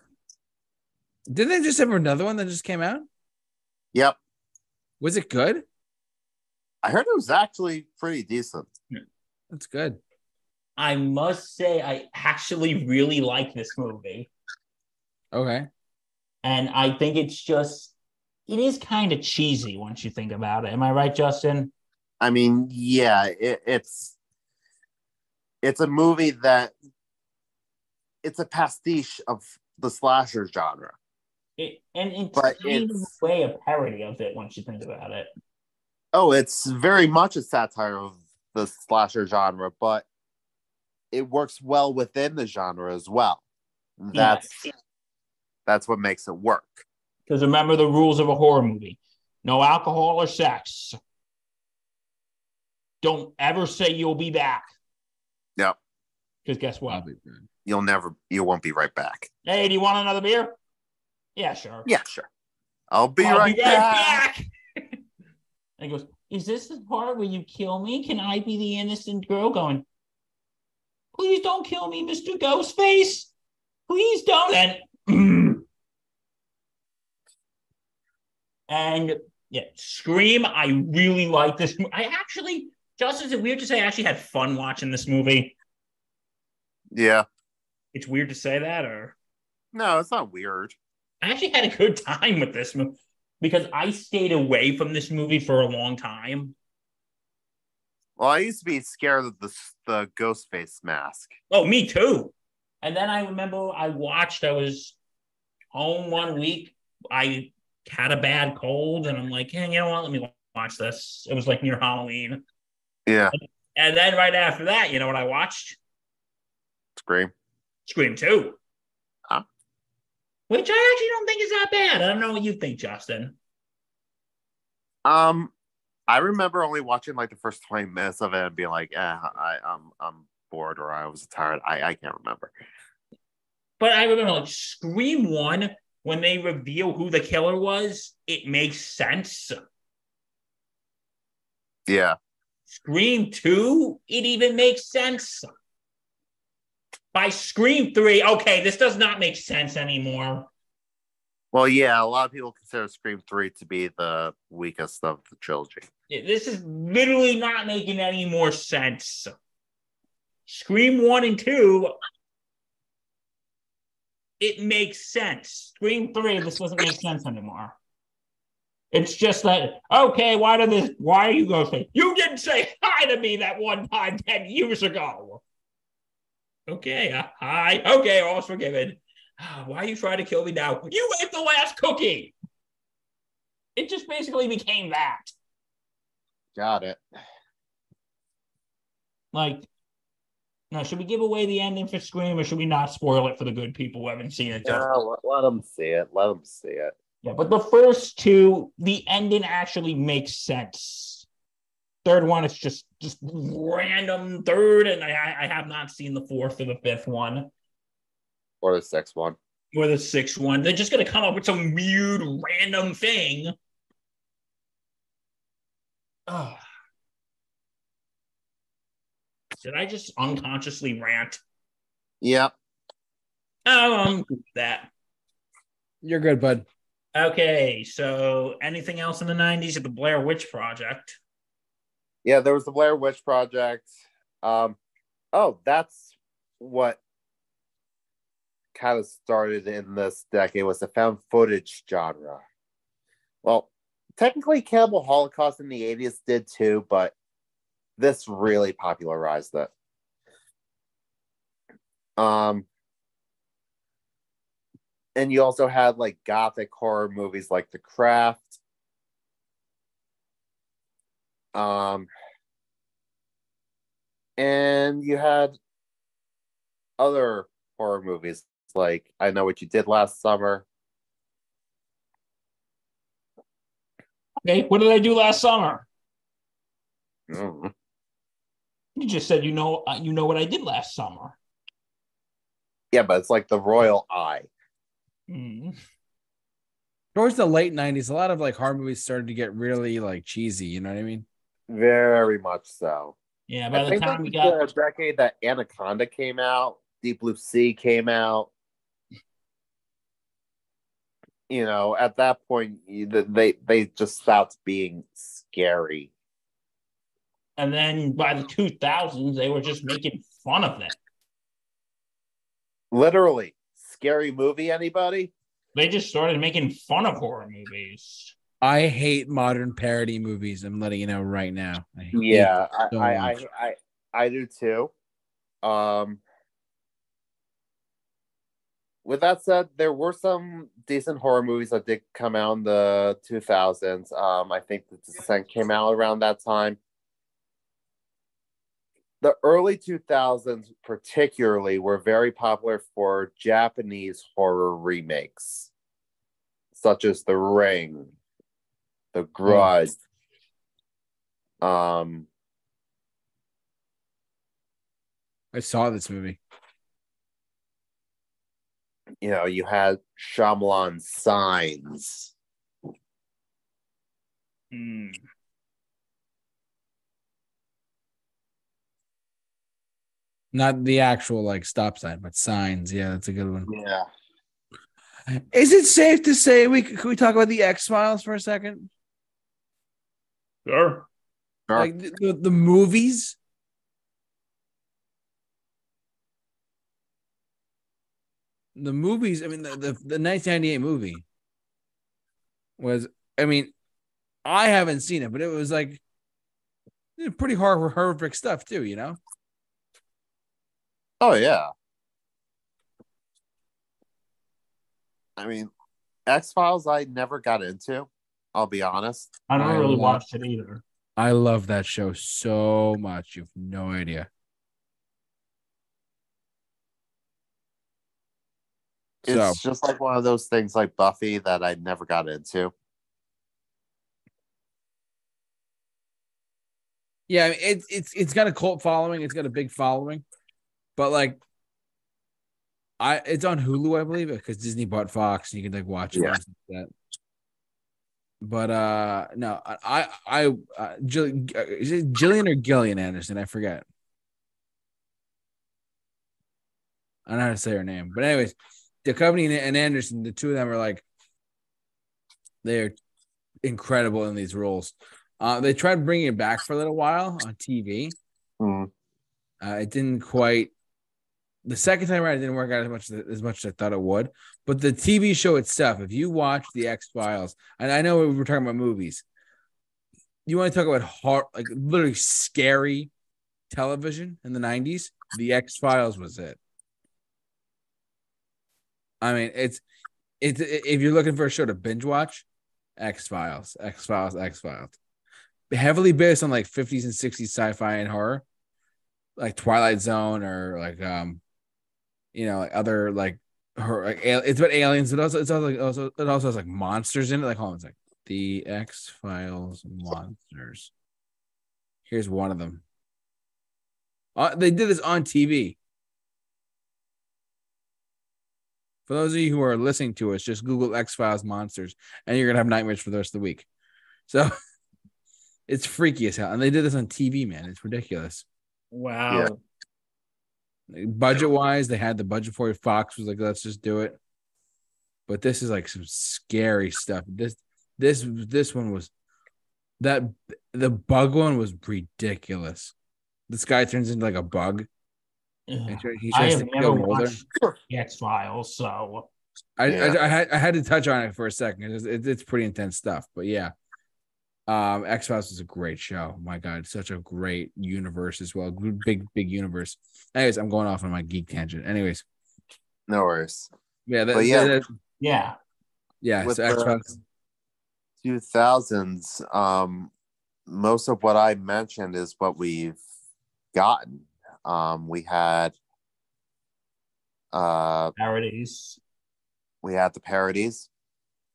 Didn't they just have another one that just came out? Yep. Was it good? I heard it was actually pretty decent. That's good. I must say, I actually really like this movie. Okay. And I think it's just, it is kind of cheesy once you think about it. Am I right, Justin? I mean, yeah, it, it's it's a movie that it's a pastiche of the slasher genre. It, and it's But kind of a way a parody of it once you think about it. Oh, it's very much a satire of the slasher genre, but it works well within the genre as well. That's that's what makes it work. Because remember the rules of a horror movie no alcohol or sex. Don't ever say you'll be back. Yep. Because guess what? Probably good. You'll never you won't be right back. Hey, do you want another beer? Yeah, sure. Yeah, sure. I'll be, I'll right, be right back. back. and he goes, Is this the part where you kill me? Can I be the innocent girl going, Please don't kill me, Mr. Ghostface. Please don't. And, and yeah, Scream. I really like this. I actually, Justin, is it weird to say I actually had fun watching this movie? Yeah. It's weird to say that, or No, it's not weird. I actually had a good time with this movie because I stayed away from this movie for a long time. Well, I used to be scared of the the ghost face mask. Oh, me too. And then I remember I watched, I was home one week. I had a bad cold, and I'm like, hey, you know what? Let me watch this. It was like near Halloween. Yeah, And then right after that, you know what I watched? scream. Scream 2. Huh? Which I actually don't think is that bad. I don't know what you think, Justin. Um, I remember only watching like the first twenty minutes of it and being like, eh, I, I'm I'm bored or I was tired. I I can't remember. But I remember like Scream 1, when they reveal who the killer was, it makes sense. Yeah, Scream 2, it even makes sense. By Scream 3, okay, this does not make sense anymore. well, yeah. A lot of people consider Scream three to be the weakest of the trilogy. This is literally not making any more sense. Scream 1 and 2, it makes sense. Scream 3, this doesn't make sense anymore. It's just that, okay, why did this, why are you going to say, you didn't say hi to me that one time 10 years ago. Okay, uh, hi, okay, all's forgiven. Ah, Why are you trying to kill me now? You ate the last cookie. It just basically became that. Got it. Like, now, should we give away the ending for Scream or should we not spoil it for the good people who haven't seen it? Yeah, let, let them see it. Let them see it. Yeah, but the first two, the ending actually makes sense. Third one, it's just just random third, and I I have not seen the fourth or the fifth one Or the sixth one. or the sixth one. They're just gonna come up with some weird random thing. Did I just unconsciously rant? Yep. Oh, I'm good with that. You're good, bud. Okay, so anything else in the 90s at the Blair Witch Project? Yeah, there was the Blair Witch Project. Um, oh, that's what kind of started in this decade was the found footage genre. Well, technically, Cannibal Holocaust in the 80s did too, but this really popularized it. Um, and you also had like gothic horror movies like The Craft. Um, and you had other horror movies like I Know What You Did Last Summer. Okay, what did I do last summer? Mm. You just said you know uh, you know what I did last summer. Yeah, but it's like the Royal Eye. Hmm. Towards the late '90s, a lot of like horror movies started to get really like cheesy. You know what I mean? Very much so. Yeah, by I the think time that we was got the decade that Anaconda came out, Deep Blue Sea came out. You know, at that point, they they just stopped being scary. And then by the 2000s, they were just making fun of it. Literally, scary movie. Anybody? They just started making fun of horror movies. I hate modern parody movies. I'm letting you know right now. I Yeah, I, so I, I, much. I, I do too. Um, with that said, there were some decent horror movies that did come out in the 2000s. Um, I think The Descent came out around that time. The early 2000s, particularly, were very popular for Japanese horror remakes, such as The Ring, The Grudge. Um, I saw this movie. you know, you had Shyamalan signs. Hmm. Not the actual like stop sign, but signs. Yeah, that's a good one. Yeah. Is it safe to say we could we talk about the X Files for a second? Sure. Sure. Like the, the, the movies. The movies, I mean, the, the, the 1998 movie was, I mean, I haven't seen it, but it was like pretty hor- horrific stuff too, you know? Oh yeah. I mean, X Files I never got into. I'll be honest. I don't I really watch it either. I love that show so much. You have no idea. It's so, just like one of those things like Buffy that I never got into. yeah, it's it's it's got a cult following. It's got a big following, but like, I it's on Hulu, I believe, because Disney bought Fox, and you can like watch it. Yeah. like that. But uh, no, I I, uh, Jill, is it Gillian or Gillian Anderson? I forget. I don't know how to say her name, but anyways, Duchovny and- and Anderson, the two of them are like, they're incredible in these roles. Uh, they tried bringing it back for a little while on TV. Mm. Uh, it didn't quite. The second time around, it didn't work out as much as, much as I thought it would. But the TV show itself, if you watch the X Files, and I know we were talking about movies, you want to talk about hard, like literally scary television in the '90s. The X Files was it. I mean, it's it's if you're looking for a show to binge watch, X Files, X Files, X Files, heavily based on like 50s and 60s sci-fi and horror, like Twilight Zone or like um, you know, like other like her like it's about aliens. It also it's also like also it also has like monsters in it. Like hold on a sec. The X Files monsters. Here's one of them. Uh, they did this on TV. For those of you who are listening to us, just Google X Files monsters, and you're gonna have nightmares for the rest of the week. So it's freaky as hell, and they did this on TV, man. It's ridiculous. Wow. Budget wise, they had the budget for it. Fox was like, "Let's just do it." But this is like some scary stuff. This this this one was that the bug one was ridiculous. This guy turns into like a bug. Ugh. and He I tries have to never kill Mulder. watched X Files, so I, Yeah. I, I had I had to touch on it for a second. It's, it's, it's pretty intense stuff, but yeah. Um, X Files is a great show. My God, such a great universe as well. Good- Big, big universe. Anyways, I'm going off on my geek tangent. Anyways, No worries. yeah, that, yeah. that- yeah. yeah. With So X Files. 2000s, um, most of what I mentioned is what we've gotten. Um, we had uh, Parodies. we had the parodies,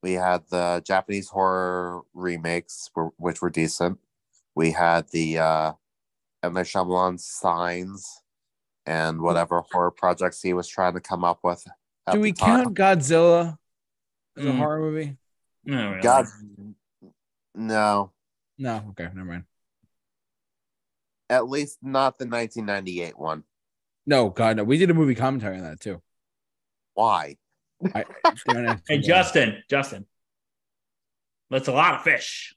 we had the Japanese horror remakes, which were decent. We had the uh, M. Night Shyamalan signs and whatever horror projects he was trying to come up with. Do we count Godzilla as a Mm. horror movie? No, really. God, no. No. Okay, never mind. At least not the 1998 one. No, God, no. We did a movie commentary on that too. Why? I, don't have to Hey, go. Justin, Justin. That's a lot of fish.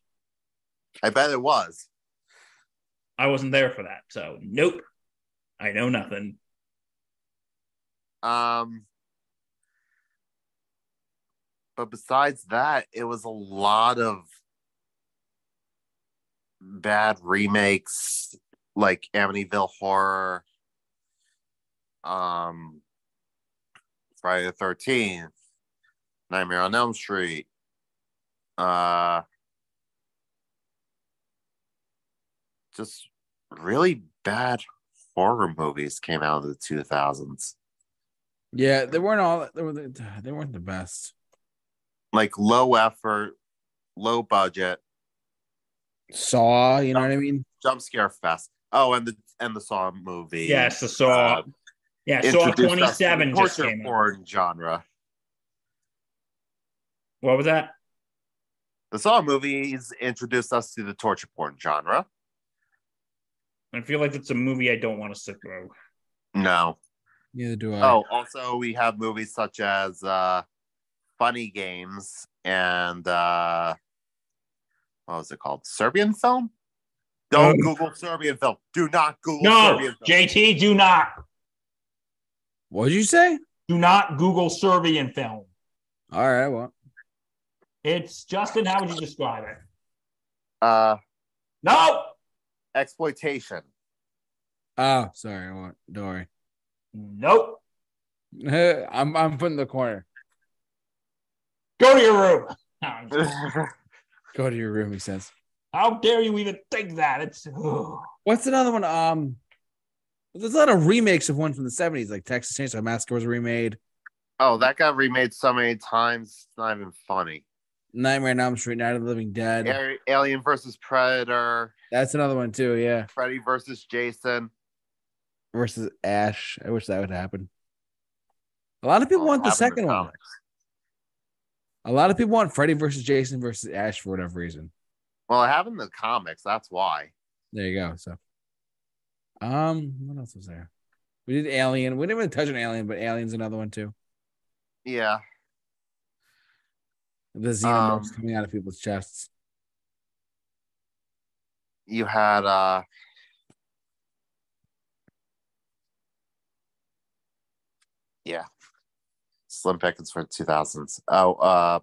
I bet it was. I wasn't there for that. So, nope. I know nothing. Um, but besides that, it was a lot of bad remakes, like Amityville Horror, um, Friday the Thirteenth, Nightmare on Elm Street. Uh, just really bad horror movies came out of the two thousands. Yeah, they weren't all. They were. They weren't the best. like low effort, low budget, Saw. You know what I mean? jump scare fest. Oh, and the and the Saw movie. Yes, the Saw. uh, yeah, Saw introduced us to 27 just torture came out. porn genre. What was that? The Saw movies introduced us to the torture porn genre. I feel like it's a movie I don't want to sit through. No. Neither do I. Oh, also we have movies such as uh Funny Games and uh what was it called? Serbian film? Don't No. Google Serbian film. Do not Google No, Serbian film. JT, do not. What did you say? Do not Google Serbian film. All right. Well, It's Justin. How would you describe it? uh No. exploitation. oh, sorry. I won't. Don't worry. Nope. I'm. I'm putting the corner. Go to your room. No, Go to your room. He says. How dare you even think that? It's. What's another one? Um, there's a lot of remakes of one from the '70s, like Texas Chainsaw Massacre was remade. oh, that got remade so many times, it's not even funny. Nightmare on Elm Street, Night of the Living Dead. Alien versus Predator, That's another one too. Yeah, Freddy versus Jason. versus Ash. I wish that would happen. A lot of people want the second one. A lot of people want Freddy versus Jason versus Ash for whatever reason. Well, in the comics. That's why. There you go. So, um, what else was there? We did Alien. We didn't even touch on Alien, but Alien's another one too. Yeah. The xenomorphs Um, coming out of people's chests. You had uh Yeah. Slim Pickens for 2000s. Oh, uh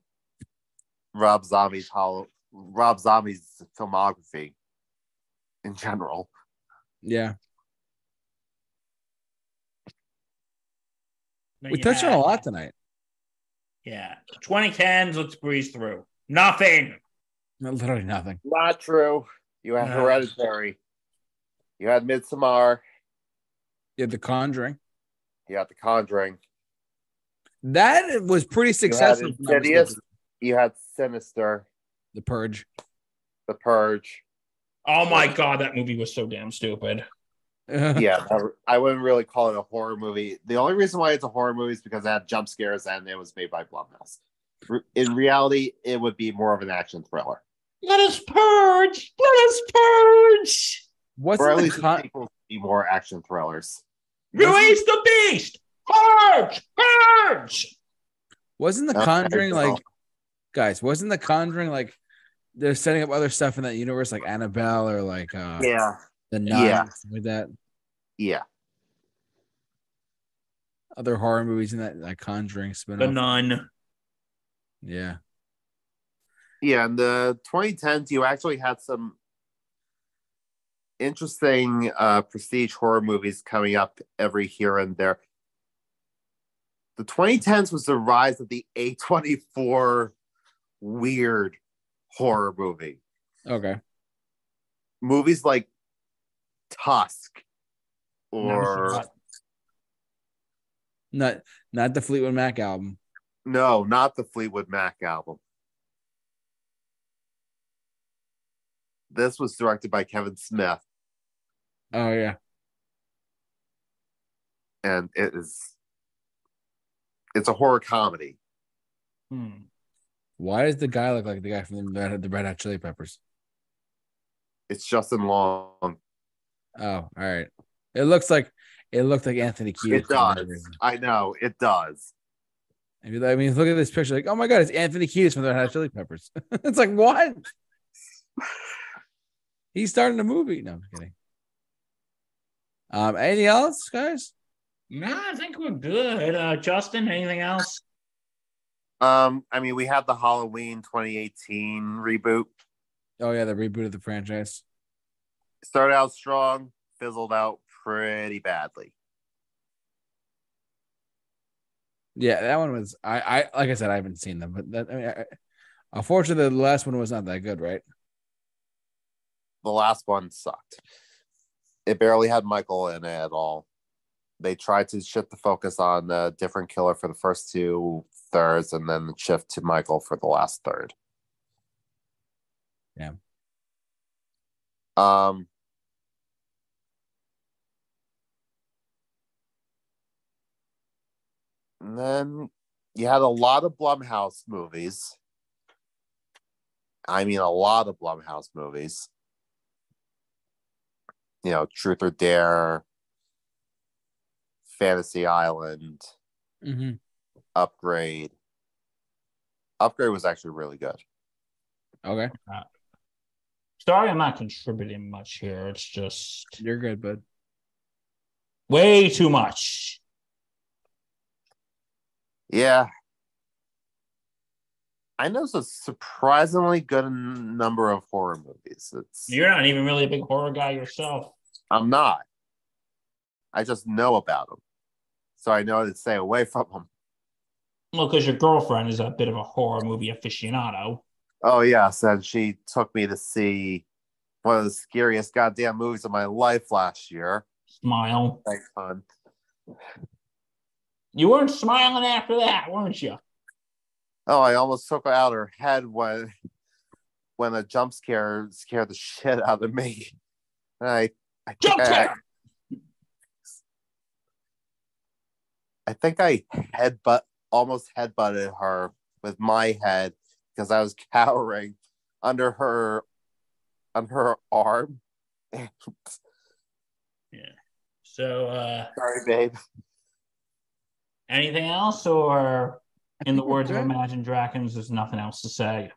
Rob Zombie's hollow Rob Zombie's filmography in general. Yeah, we you touched on a lot tonight. Yeah. twenty 2010s, let's breeze through. Nothing. Literally nothing. Not true. You had No. Hereditary. You had Midsommar. had The Conjuring. You had The Conjuring. That was pretty successful. if I'm Insidious. You had Sinister. The Purge. The Purge. Oh my God, that movie was so damn stupid. yeah, that- I wouldn't really call it a horror movie. The only reason why it's a horror movie is because it had jump scares and it was made by Blumhouse. In reality, it would be more of an action thriller, Let us purge. Let us purge. What's or at least con- sequels be more action thrillers. Release the beast. Purge. Purge. wasn't the Okay, Conjuring so- like guys? Wasn't the Conjuring like they're setting up other stuff in that universe, like Annabelle or like uh Yeah, the Nun, Yeah. stuff like that? yeah. Other horror movies in that like Conjuring spin The Nun. Yeah, Yeah, in the 2010s, you actually had some interesting uh, prestige horror movies coming up every here and there. The 2010s was the rise of the A24 weird horror movie. okay. Movies like Tusk or. Not not the Fleetwood Mac album. no, not the Fleetwood Mac album. This was directed by Kevin Smith. Oh yeah, and it is it's a horror comedy. Hmm. why does the guy look like the guy from the Red, the Red Hot Chili Peppers? It's Justin Long. Oh, all right. It looks like it looked like Anthony Kiedis. It does. I know it does. I mean, I mean, look at this picture. Like, oh my god, it's Anthony Kiedis from the Red Hot Chili Peppers. it's like what? He's starting a movie. No, I'm kidding. Um, anything else, guys? No, I think we're good. Uh, Justin, anything else? Um, I mean, we had the Halloween 2018 reboot. Oh yeah, the reboot of the franchise. Started out strong, fizzled out pretty badly. Yeah, that one was. I, I like I said, I haven't seen them, but that. I mean, I, unfortunately, the last one was not that good, right? The last one sucked. It barely had Michael in it at all. They tried to shift the focus on a different killer for the first two thirds, and then shift to Michael for the last third. Yeah. Um. And then you had a lot of Blumhouse movies. I mean, a lot of Blumhouse movies. You know, Truth or Dare, Fantasy Island, Mm-hmm. Upgrade. Upgrade was actually really good. Okay, Sorry, I'm not contributing much here. It's just you're good, bud. way too much. Yeah. I know a surprisingly good n- number of horror movies. It's You're not even really a big horror guy yourself. I'm not. I just know about them, so I know to stay away from them. Well, because your girlfriend is a bit of a horror movie aficionado. Oh yes, and she took me to see one of the scariest goddamn movies of my life last year. Smile. Thanks, hon. You weren't smiling after that, weren't you? Oh, I almost took her out her head when when a jump scare scared the shit out of me. And I, I Jump I- scare! I think I headbutt almost headbutted her with my head because I was cowering under her under her arm. Yeah. So, uh, Sorry, babe. anything else, or in the words of Imagine Dragons, there's nothing else to say?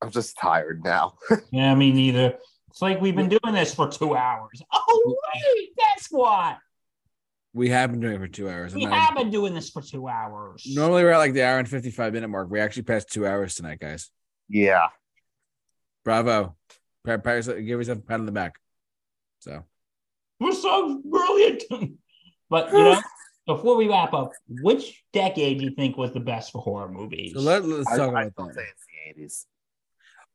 I'm just tired now. Yeah, me neither. It's like we've been doing this for two hours. Oh, wait, that's what. We have been doing it for two hours. We I'm not- have been doing this for two hours. Normally we're at like the hour and fifty five minute mark. We actually passed two hours tonight, guys. yeah. Bravo! Pat, pat yourself- give yourself a pat on the back. So We're so brilliant. but you know, before we wrap up, which decade do you think was the best for horror movies? so let, let's I, talk I about still that. say it's the 80s.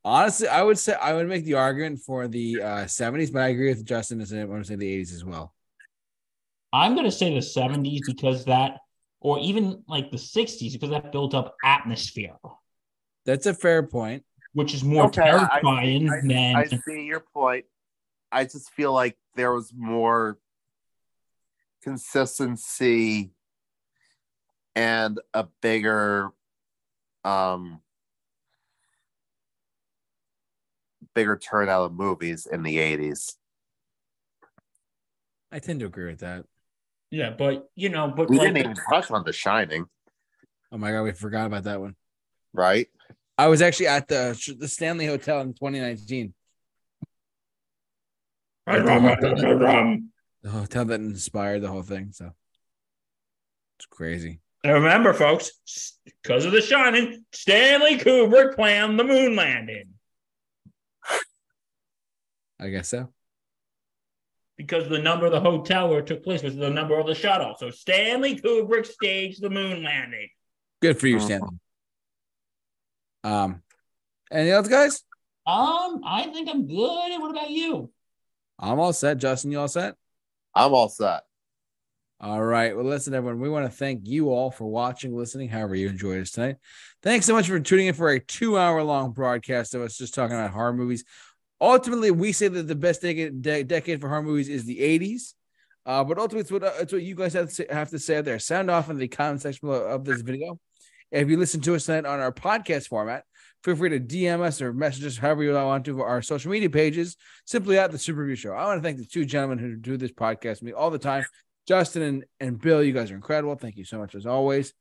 Honestly, I would say I would make the argument for the uh, 70s, but I agree with Justin and I want to say the 80s as well. I'm gonna say the 70s because that, or even like the 60s, because that built up atmosphere, That's a fair point. which is more Okay, I- terrifying I, than I see your point. I just feel like there was more consistency and a bigger um bigger turnout of movies in the 80s. I tend to agree with that. Yeah, but you know, but We like, didn't even touch on The Shining, Oh my god, we forgot about that one. right? I was actually at the the Stanley Hotel in 2019. Um, the hotel that inspired the whole thing. So it's crazy. And remember, folks, because of The Shining, Stanley Kubrick planned the moon landing. I guess so. Because the number of the hotel where it took place was the number of the shuttle. So Stanley Kubrick staged the moon landing. Good for you, Mhm. Stanley. Um, anything else, guys? Um, I think I'm good. And what about you? I'm all set. Justin, you all set? I'm all set. All right. Well, listen, everyone, we want to thank you all for watching, listening, however you enjoyed us tonight. Thanks so much for tuning in for a two hour long broadcast of us just talking about horror movies. Ultimately, we say that the best decade, de- decade for horror movies is the 80s. Uh, but ultimately, it's what, uh, it's what you guys have to, say, have to say out there. Sound off in the comment section below of this video. If you listen to us tonight on our podcast format, Feel free to DM us or message us however you want to our social media pages, simply at the Super Review Show. I want to thank the two gentlemen who do this podcast with me all the time. Justin and, and Bill, you guys are incredible. Thank you so much as always.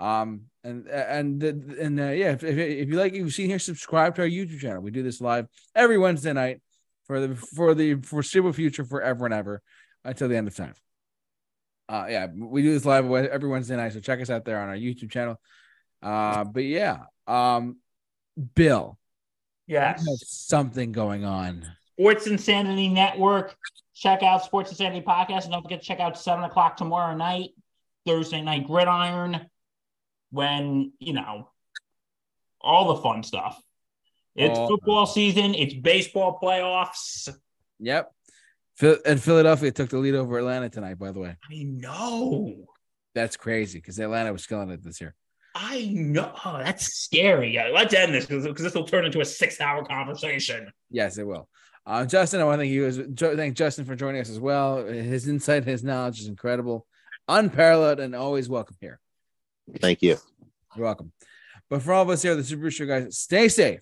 Um, and and and uh, yeah, if, if, if you like, you've seen here, subscribe to our YouTube channel. We do this live every Wednesday night for the for the foreseeable future, forever and ever, until the end of time. Uh, yeah, we do this live every Wednesday night, so check us out there on our YouTube channel. Uh, but yeah, um, Bill, Yes. have something going on. Sports Insanity Network. Check out Sports Insanity Podcast. And don't forget to check out 7 o'clock tomorrow night, Thursday night gridiron, when, you know, all the fun stuff. It's All- football season, it's baseball playoffs. Yep. And Philadelphia took the lead over Atlanta tonight. By the way, I know. that's crazy because Atlanta was killing it this year. I know. Oh, that's scary. Let's end this because this will turn into a six hour conversation. Yes, it will. Uh, Justin, I want to thank you. As, thank Justin for joining us as well. His insight, his knowledge is incredible, unparalleled, and always welcome here. Thank you. You're welcome. But for all of us here the Super Show, guys, stay safe,